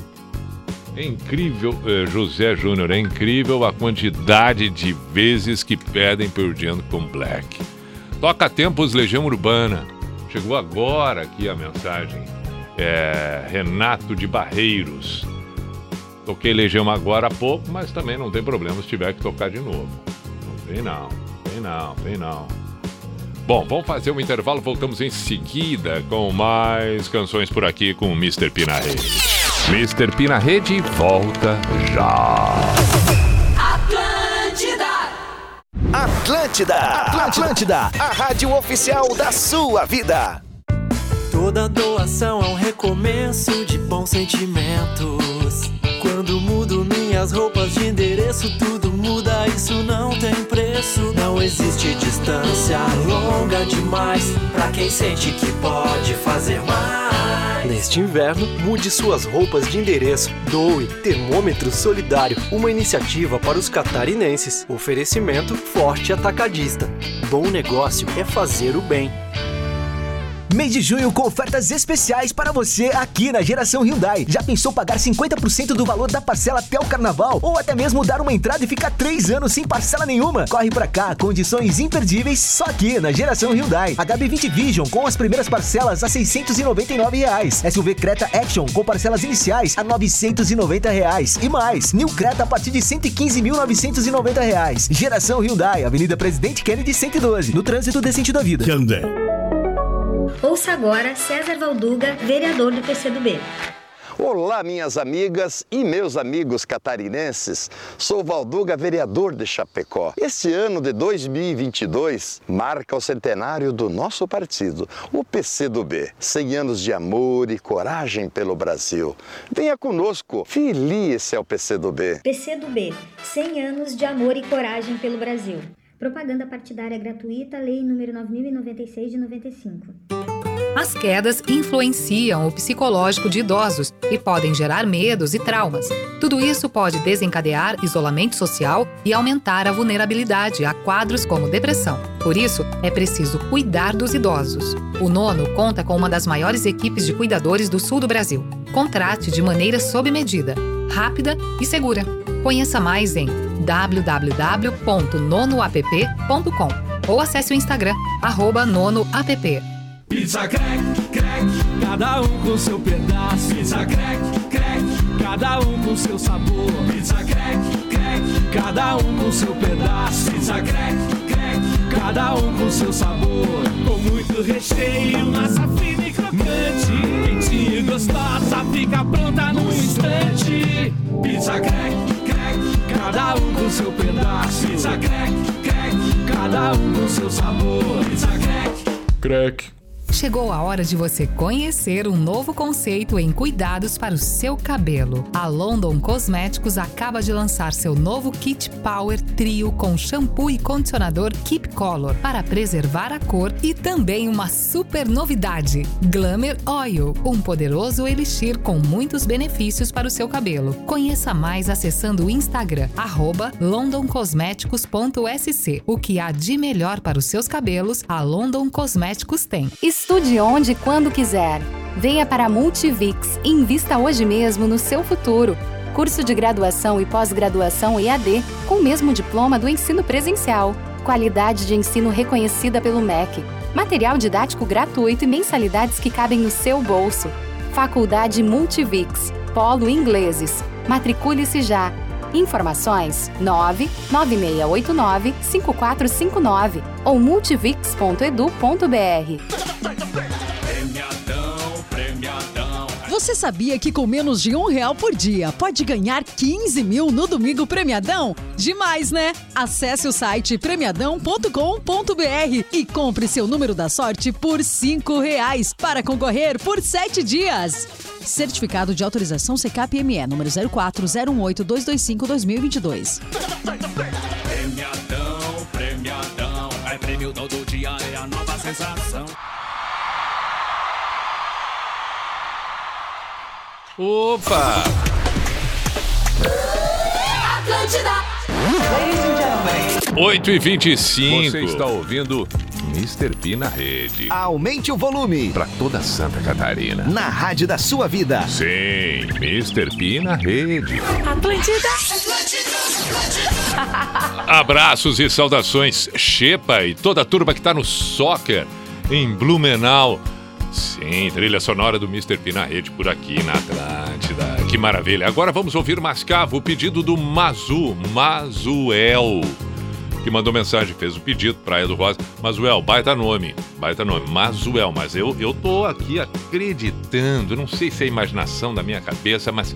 É incrível, eh, José Júnior, é incrível a quantidade de vezes que pedem Jam com Black. Toca Tempos Legião Urbana. Chegou agora aqui a mensagem. É, Renato de Barreiros. Toquei Legião agora há pouco, mas também não tem problema se tiver que tocar de novo. Não não, tem não, tem não. Bom, vamos fazer um intervalo, voltamos em seguida com mais canções por aqui com o Mr. P na rede. Mr. P na rede volta já. Atlântida! Atlântida! Atlântida! A rádio oficial da sua vida! Toda doação é um recomeço de bons sentimentos. Quando mudo minhas roupas de endereço, tudo muda, isso não tem preço. Não existe distância longa demais pra quem sente que pode fazer mais. Neste inverno, mude suas roupas de endereço. Doe Termômetro Solidário, uma iniciativa para os catarinenses. Oferecimento Forte Atacadista. Bom negócio é fazer o bem. Mês de junho com ofertas especiais para você aqui na Geração Hyundai. Já pensou pagar 50% do valor da parcela até o carnaval? Ou até mesmo dar uma entrada e ficar 3 anos sem parcela nenhuma? Corre pra cá, condições imperdíveis só aqui na Geração Hyundai. HB20 Vision com as primeiras parcelas a 699 reais. SUV Creta Action com parcelas iniciais a 990 reais. E mais, New Creta a partir de 115.990 reais. Geração Hyundai, Avenida Presidente Kennedy 112, no trânsito decente da vida. Ouça agora César Valduga, vereador do PCdoB. Olá, minhas amigas e meus amigos catarinenses. Sou Valduga, vereador de Chapecó. Este ano de 2022 marca o centenário do nosso partido, o PCdoB. 100 anos de amor e coragem pelo Brasil. Venha conosco, filie-se ao PCdoB. PCdoB, 100 anos de amor e coragem pelo Brasil. Propaganda partidária gratuita, lei número 9096 de 95. As quedas influenciam o psicológico de idosos e podem gerar medos e traumas. Tudo isso pode desencadear isolamento social e aumentar a vulnerabilidade a quadros como depressão. Por isso, é preciso cuidar dos idosos. O Nono conta com uma das maiores equipes de cuidadores do sul do Brasil. Contrate de maneira sob medida, rápida e segura. Conheça mais em www.nonoapp.com ou acesse o Instagram, arroba nonoapp. Pizza crack, crack, cada um com seu pedaço. Pizza crack, crack, cada um com seu sabor. Pizza crack, crack, cada um com seu pedaço. Pizza crack, crack, cada um com seu sabor. Com muito recheio, massa fina e crocante. Quentinha e gostosa, fica pronta num instante. Pizza crack, cada um com seu pedaço. Pizza crack, crack, cada um com seu sabor. Pizza crack. Crack. Chegou a hora de você conhecer um novo conceito em cuidados para o seu cabelo. A London Cosméticos acaba de lançar seu novo Kit Power Trio com shampoo e condicionador Keep Color para preservar a cor e também uma super novidade: Glamour Oil, um poderoso elixir com muitos benefícios para o seu cabelo. Conheça mais acessando o Instagram londoncosméticos.sc. O que há de melhor para os seus cabelos, a London Cosméticos tem. Estude onde e quando quiser. Venha para a Multivix e invista hoje mesmo no seu futuro. Curso de graduação e pós-graduação EAD com o mesmo diploma do ensino presencial. Qualidade de ensino reconhecida pelo MEC. Material didático gratuito e mensalidades que cabem no seu bolso. Faculdade Multivix. Polo Ingleses. Matricule-se já. Informações 99689 5459 ou multivix.edu.br. Você sabia que com menos de um real por dia pode ganhar 15 mil no Domingo Premiadão? Demais, né? Acesse o site premiadão.com.br e compre seu número da sorte por cinco reais para concorrer por sete dias. Certificado de autorização CCAP-ME, número 04018225222. Premiadão, premiadão. É prêmio todo dia, é a nova sensação. Opa! Atlântida. Ladies and gentlemen. 8 e 25 Você está ouvindo Mr. P na rede. Aumente o volume. Para toda Santa Catarina. Na rádio da sua vida. Sim, Mr. P na rede. Atlântida. Abraços e saudações, Shepa e toda a turma que tá no soccer em Blumenau. Sim, trilha sonora do Mr. P na rede por aqui na Atlântida. Que maravilha. Agora vamos ouvir Mascavo, o pedido do Mazu, Mazuel, que mandou mensagem, fez o pedido, Praia do Rosa. Mazuel, baita nome, baita nome, Mazuel. Mas eu, eu tô aqui acreditando, não sei se é imaginação da minha cabeça, mas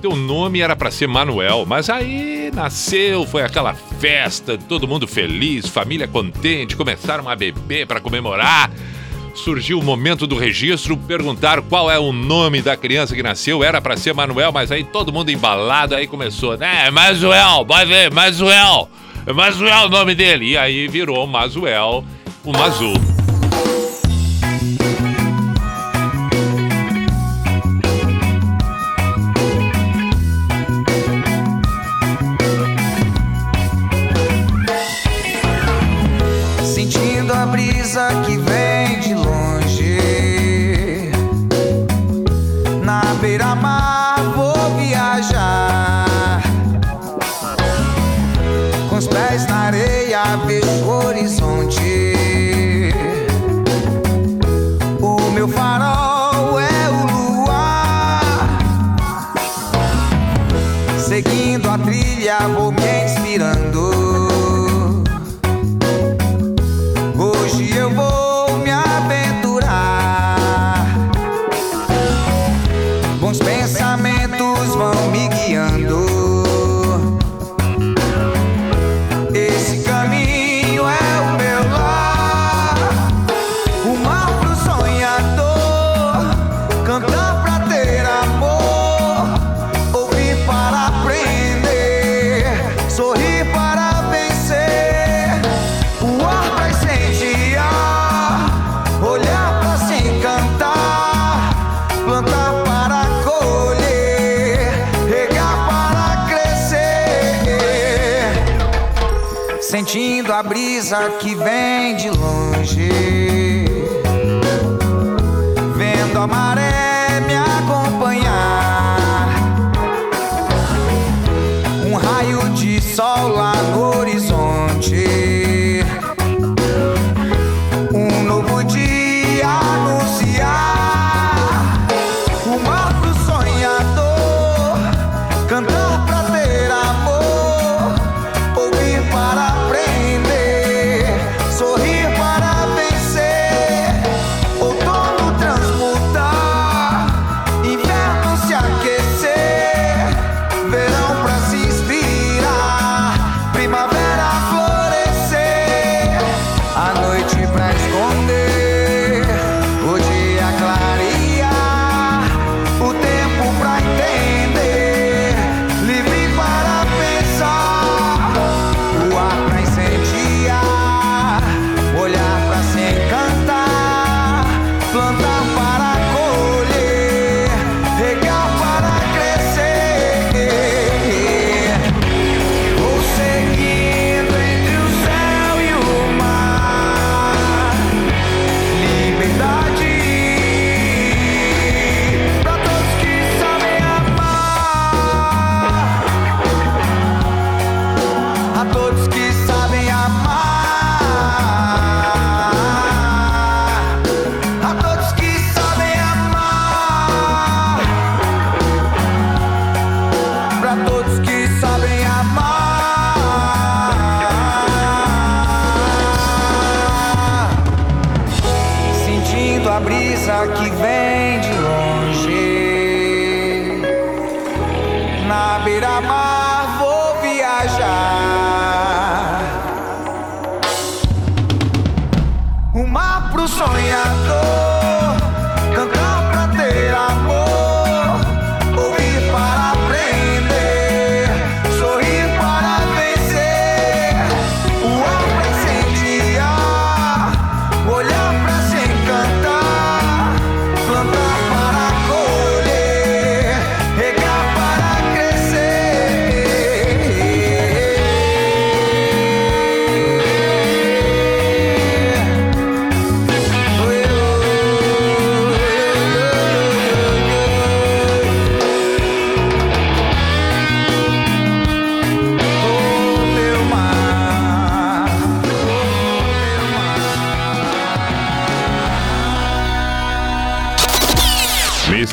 teu nome era para ser Manuel, mas aí nasceu, foi aquela festa, todo mundo feliz, família contente, começaram a beber para comemorar. Surgiu o momento do registro, perguntaram qual é o nome da criança que nasceu, era para ser Manuel, mas aí todo mundo embalado, aí começou, né, Mazuel, vai ver, Mazuel, Mazuel o nome dele, e aí virou Mazuel, o Mazu.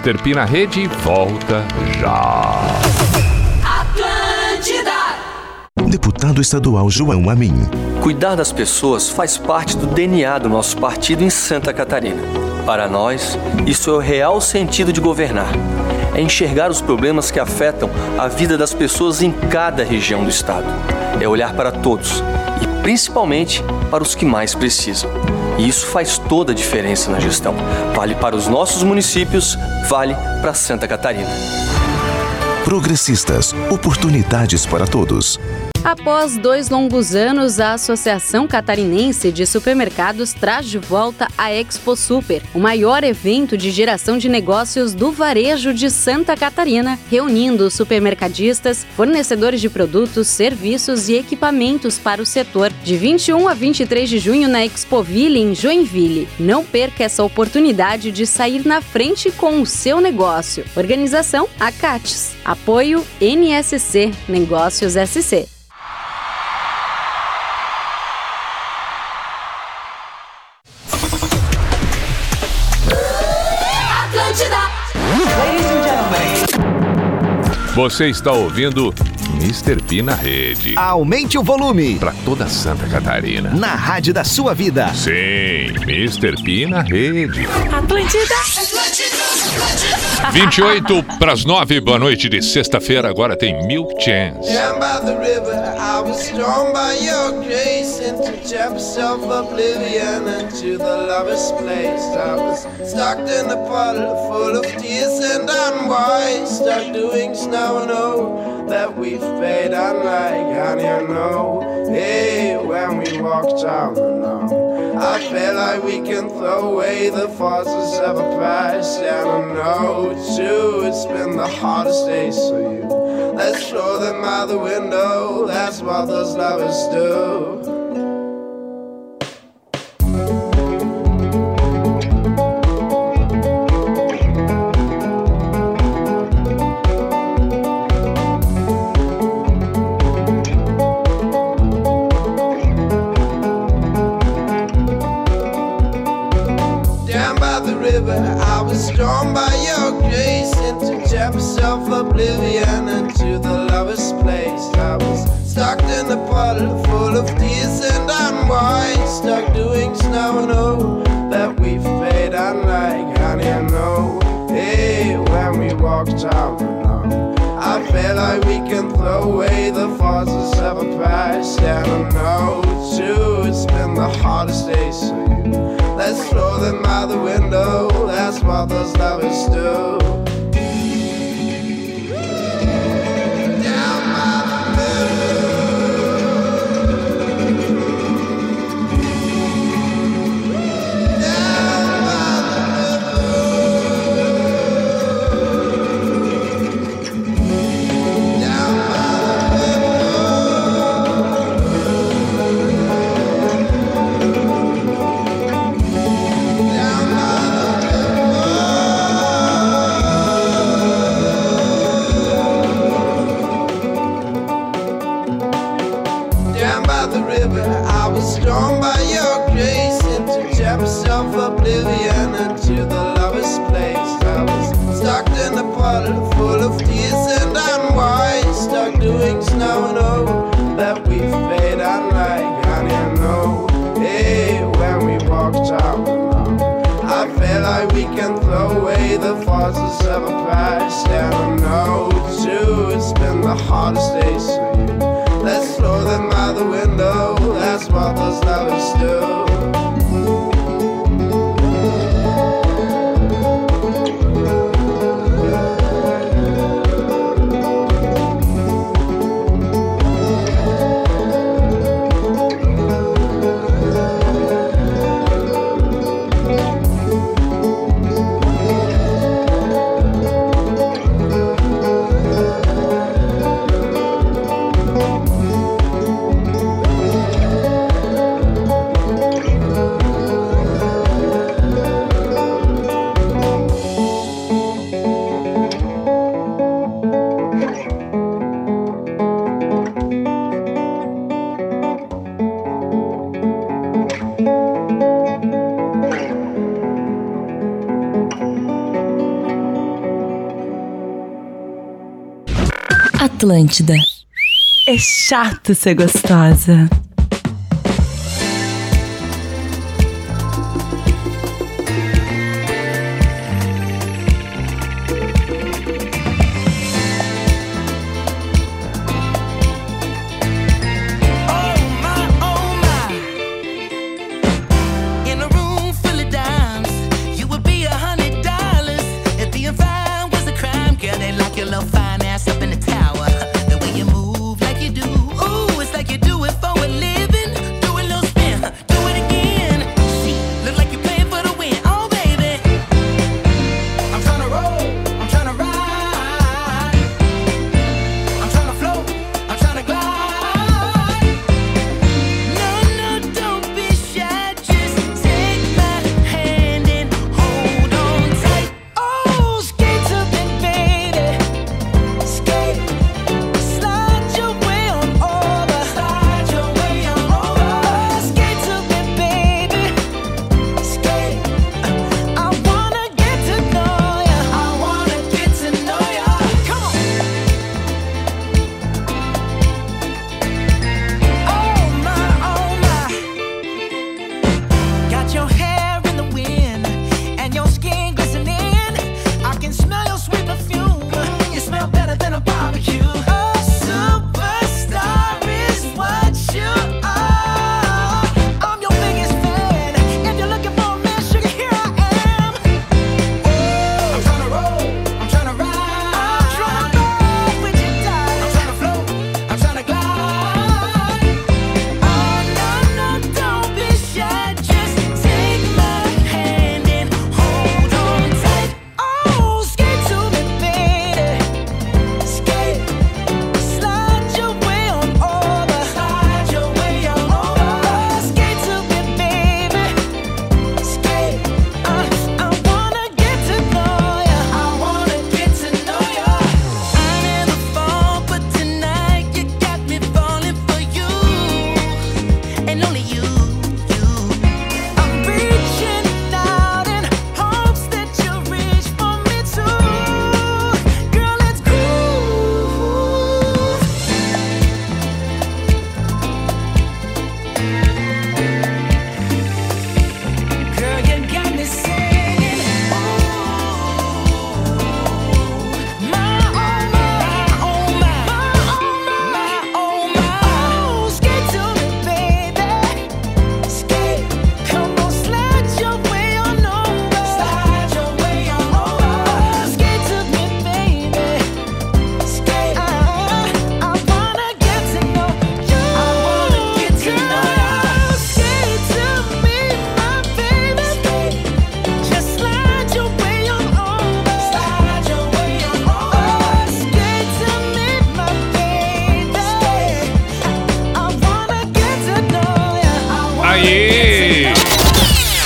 Mr. P na rede volta já. Atlântida. Deputado estadual João Amin. Cuidar das pessoas faz parte do DNA do nosso partido em Santa Catarina. Para nós, isso é o real sentido de governar. É enxergar os problemas que afetam a vida das pessoas em cada região do estado. É olhar para todos e principalmente para os que mais precisam. E isso faz toda a diferença na gestão. Vale para os nossos municípios, vale para Santa Catarina. Progressistas, oportunidades para todos. Após dois longos anos, a Associação Catarinense de Supermercados traz de volta a Expo Super, o maior evento de geração de negócios do varejo de Santa Catarina, reunindo supermercadistas, fornecedores de produtos, serviços e equipamentos para o setor, de 21 a 23 de junho na Expoville, em Joinville. Não perca essa oportunidade de sair na frente com o seu negócio. Organização Acates. Apoio NSC Negócios SC. Você está ouvindo Mr. P na rede. Aumente o volume. Para toda Santa Catarina. Na rádio da sua vida. Sim, Mr. P na rede. Atlântida. 28 para as 9, boa noite de sexta-feira. Agora tem Milk Chance. And that we've paid unlike, honey, I know. Hey, when we walked the know. I feel like we can throw away the forces of a past, and I know too, it's been the hardest days for you. Let's throw them out the window, that's what those lovers do. Oblivion, into the lover's place. I was stuck in a puddle full of tears and unwise, stuck doing snow, no, that we've paid unlike, honey, I know. Hey, when we walked out alone, I feel like we can throw away the forces of a past, and I know too, it's been the hardest days for you. Let's throw them out the window, that's what those lovers do. Away of a past, and I know too, it's been the hardest day, you. Let's throw them out the window, that's what those lovers do. Atlântida. É chato ser gostosa.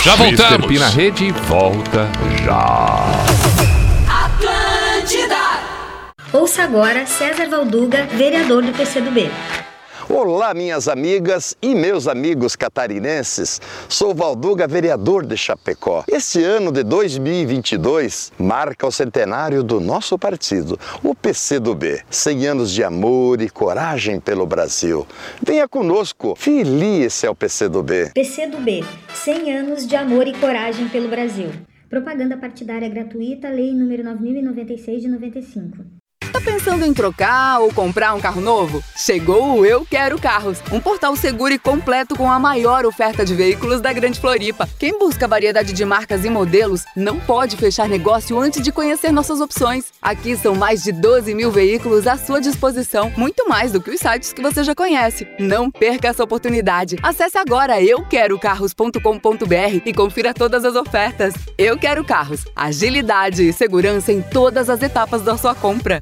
Já voltamos. P na rede volta já. Atlântida. Ouça agora César Valduga, vereador do PCdoB. Olá, minhas amigas e meus amigos catarinenses. Sou Valduga, vereador de Chapecó. Este ano de 2022 marca o centenário do nosso partido, o PCdoB. 100 anos de amor e coragem pelo Brasil. Venha conosco, filie-se ao PCdoB. PCdoB, 100 anos de amor e coragem pelo Brasil. Propaganda partidária gratuita, Lei nº 9096 de 95. Tá pensando em trocar ou comprar um carro novo? Chegou o Eu Quero Carros, um portal seguro e completo com a maior oferta de veículos da Grande Floripa. Quem busca variedade de marcas e modelos não pode fechar negócio antes de conhecer nossas opções. Aqui são mais de 12 mil veículos à sua disposição, muito mais do que os sites que você já conhece. Não perca essa oportunidade. Acesse agora euquerocarros.com.br e confira todas as ofertas. Eu Quero Carros, agilidade e segurança em todas as etapas da sua compra.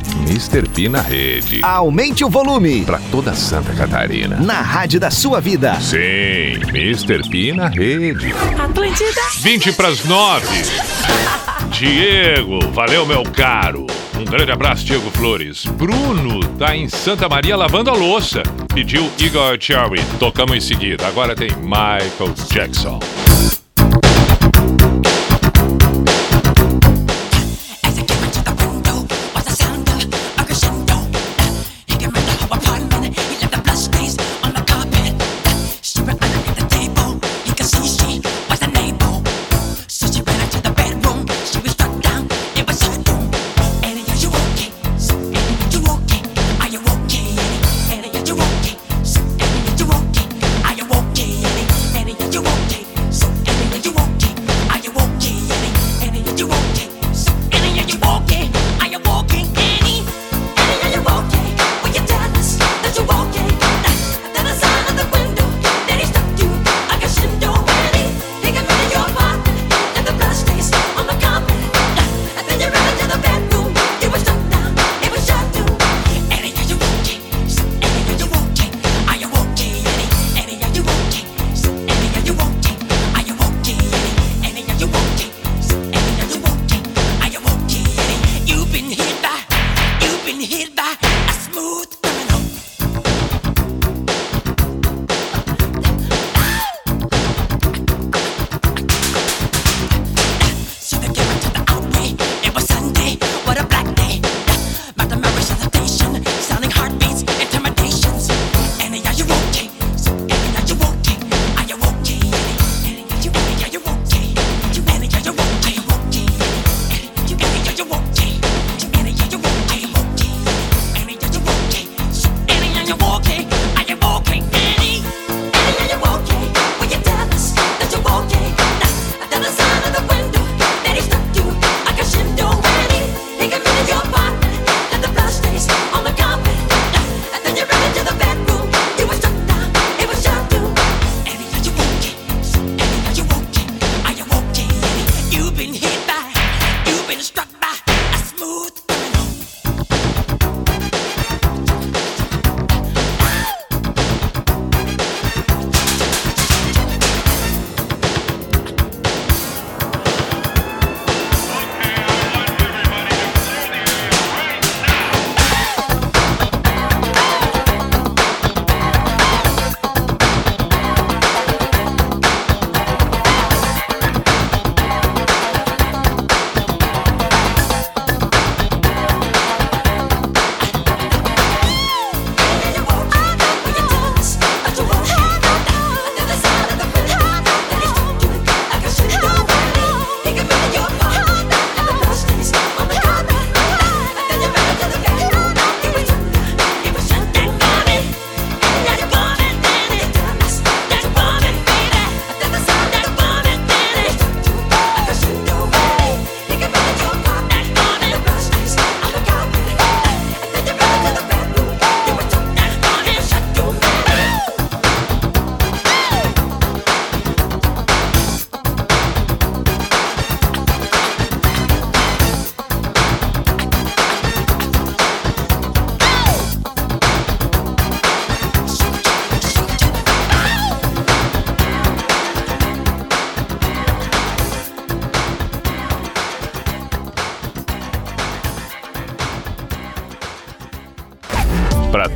Mr. P na rede. Aumente o volume. Pra toda Santa Catarina. Na rádio da sua vida. Sim, Mr. P na rede. Atlântida. 20 pras 9. Diego, valeu, meu caro. Um grande abraço, Diego Flores. Bruno tá em Santa Maria lavando a louça. Pediu Igor Cherry. Tocamos em seguida. Agora tem Michael Jackson.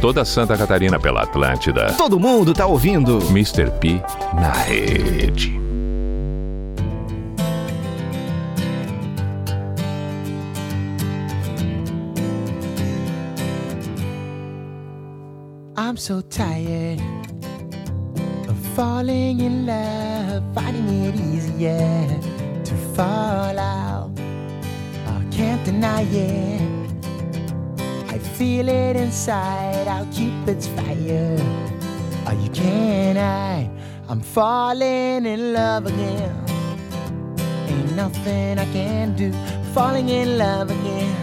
Toda Santa Catarina pela Atlântida. Todo mundo tá ouvindo. Mr. P na rede. I'm so tired of falling in love, finding it easier to fall out. I can't deny it. I feel it inside, I'll keep its fire. Oh, you can't hide, I'm falling in love again. Ain't nothing I can do, falling in love again.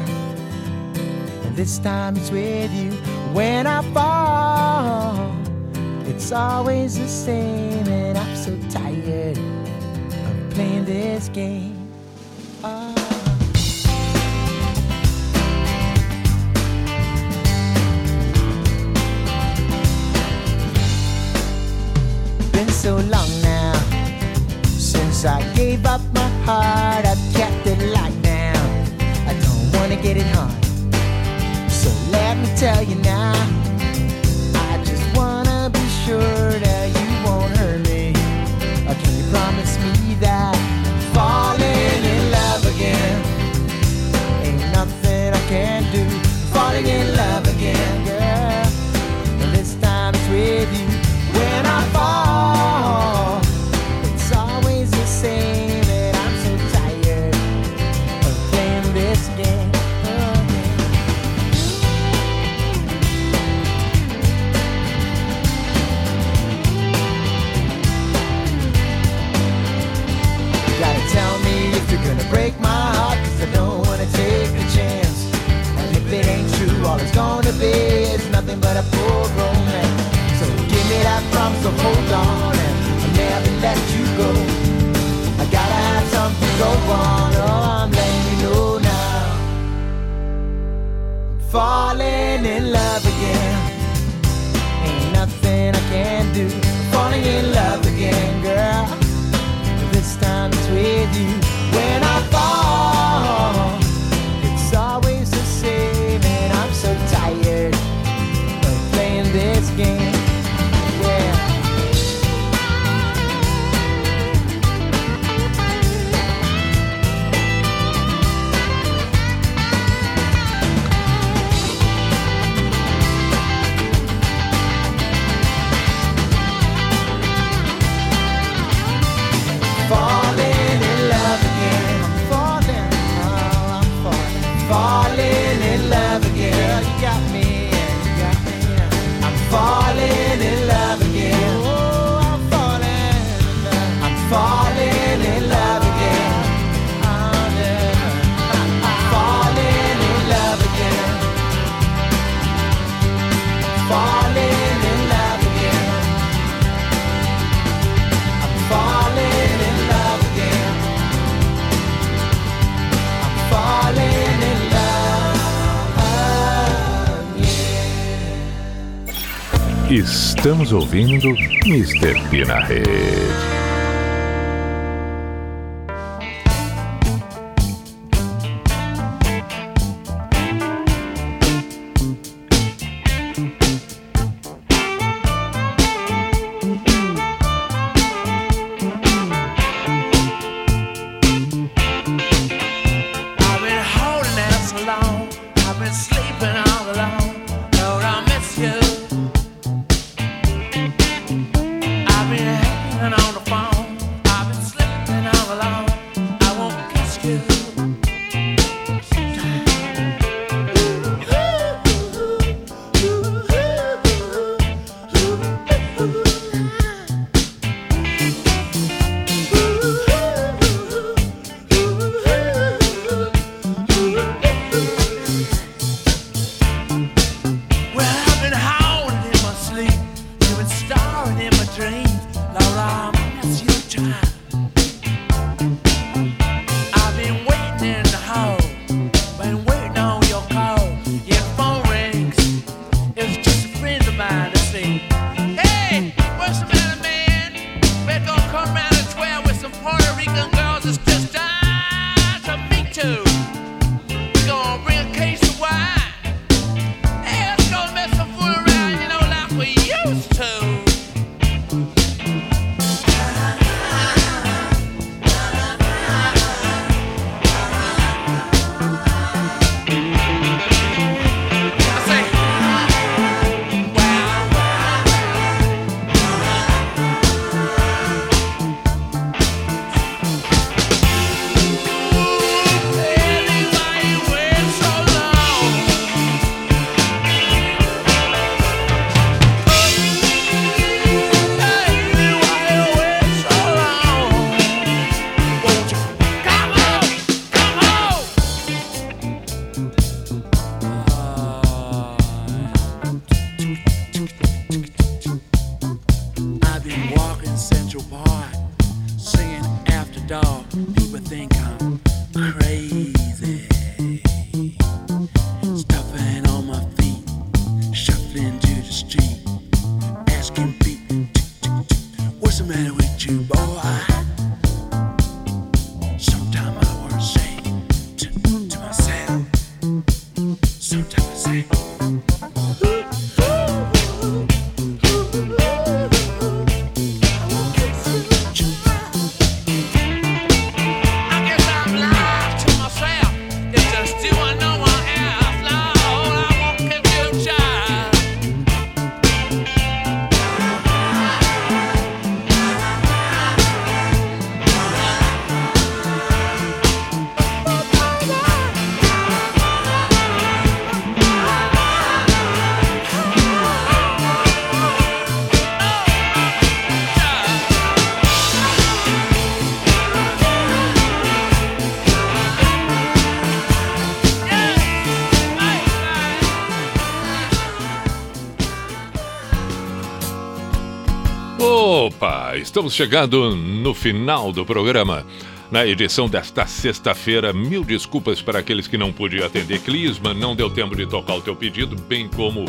And this time it's with you. When I fall, it's always the same, and I'm so tired of playing this game. behind. So let me tell you now. Estamos ouvindo Mr. P na Rede. Estamos chegando no final do programa. Na edição desta sexta-feira, mil desculpas para aqueles que não podiam atender Clisma, não deu tempo de tocar o teu pedido, bem como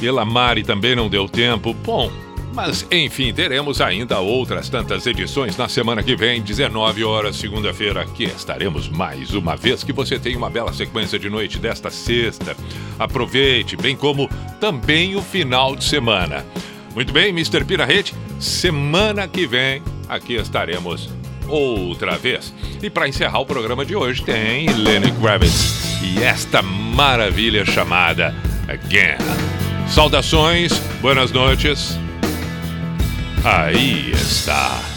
pela Mari também não deu tempo. Bom, mas enfim, teremos ainda outras tantas edições na semana que vem, 19 horas, segunda-feira, que estaremos mais uma vez. Que você tenha uma bela sequência de noite desta sexta. Aproveite, bem como também o final de semana. Muito bem, Mr. Pira Rede, semana que vem aqui estaremos outra vez. E para encerrar o programa de hoje tem Lenny Kravitz e esta maravilha chamada Again. Saudações, boas noites. Aí está.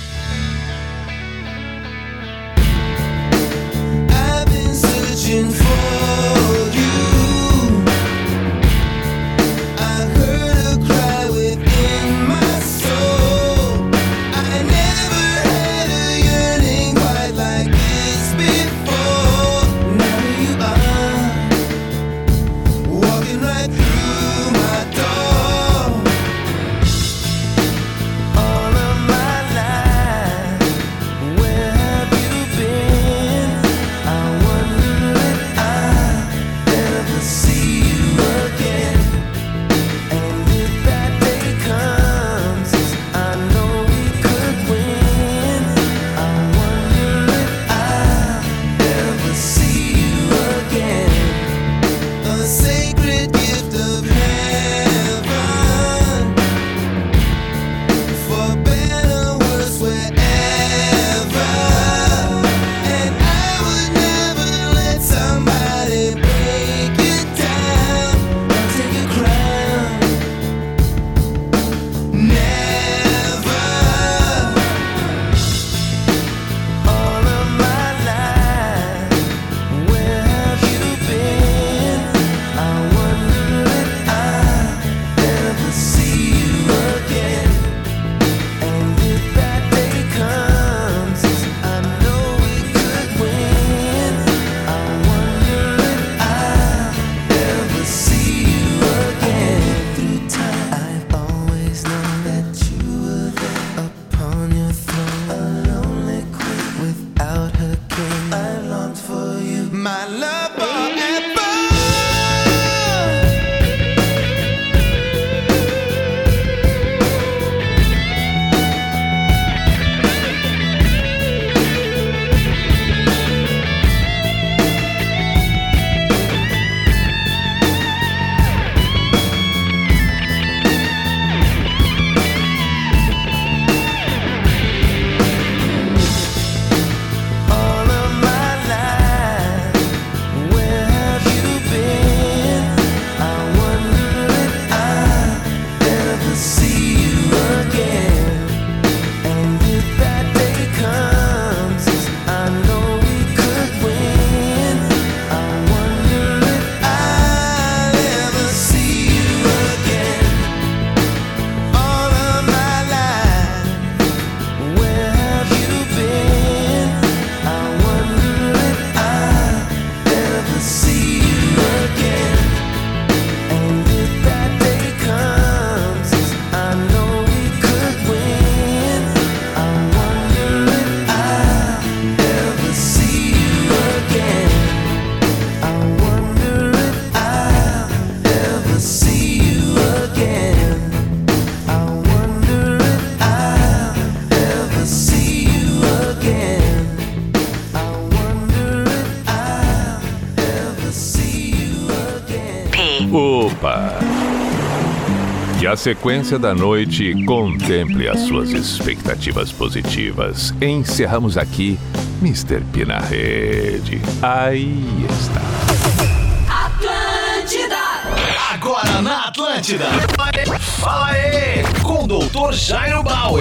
Sequência da noite contemple as suas expectativas positivas. Encerramos aqui Mr. P na rede. Aí está. Atlântida! Agora na Atlântida. Fala aí, com o Dr. Jairo Bauer.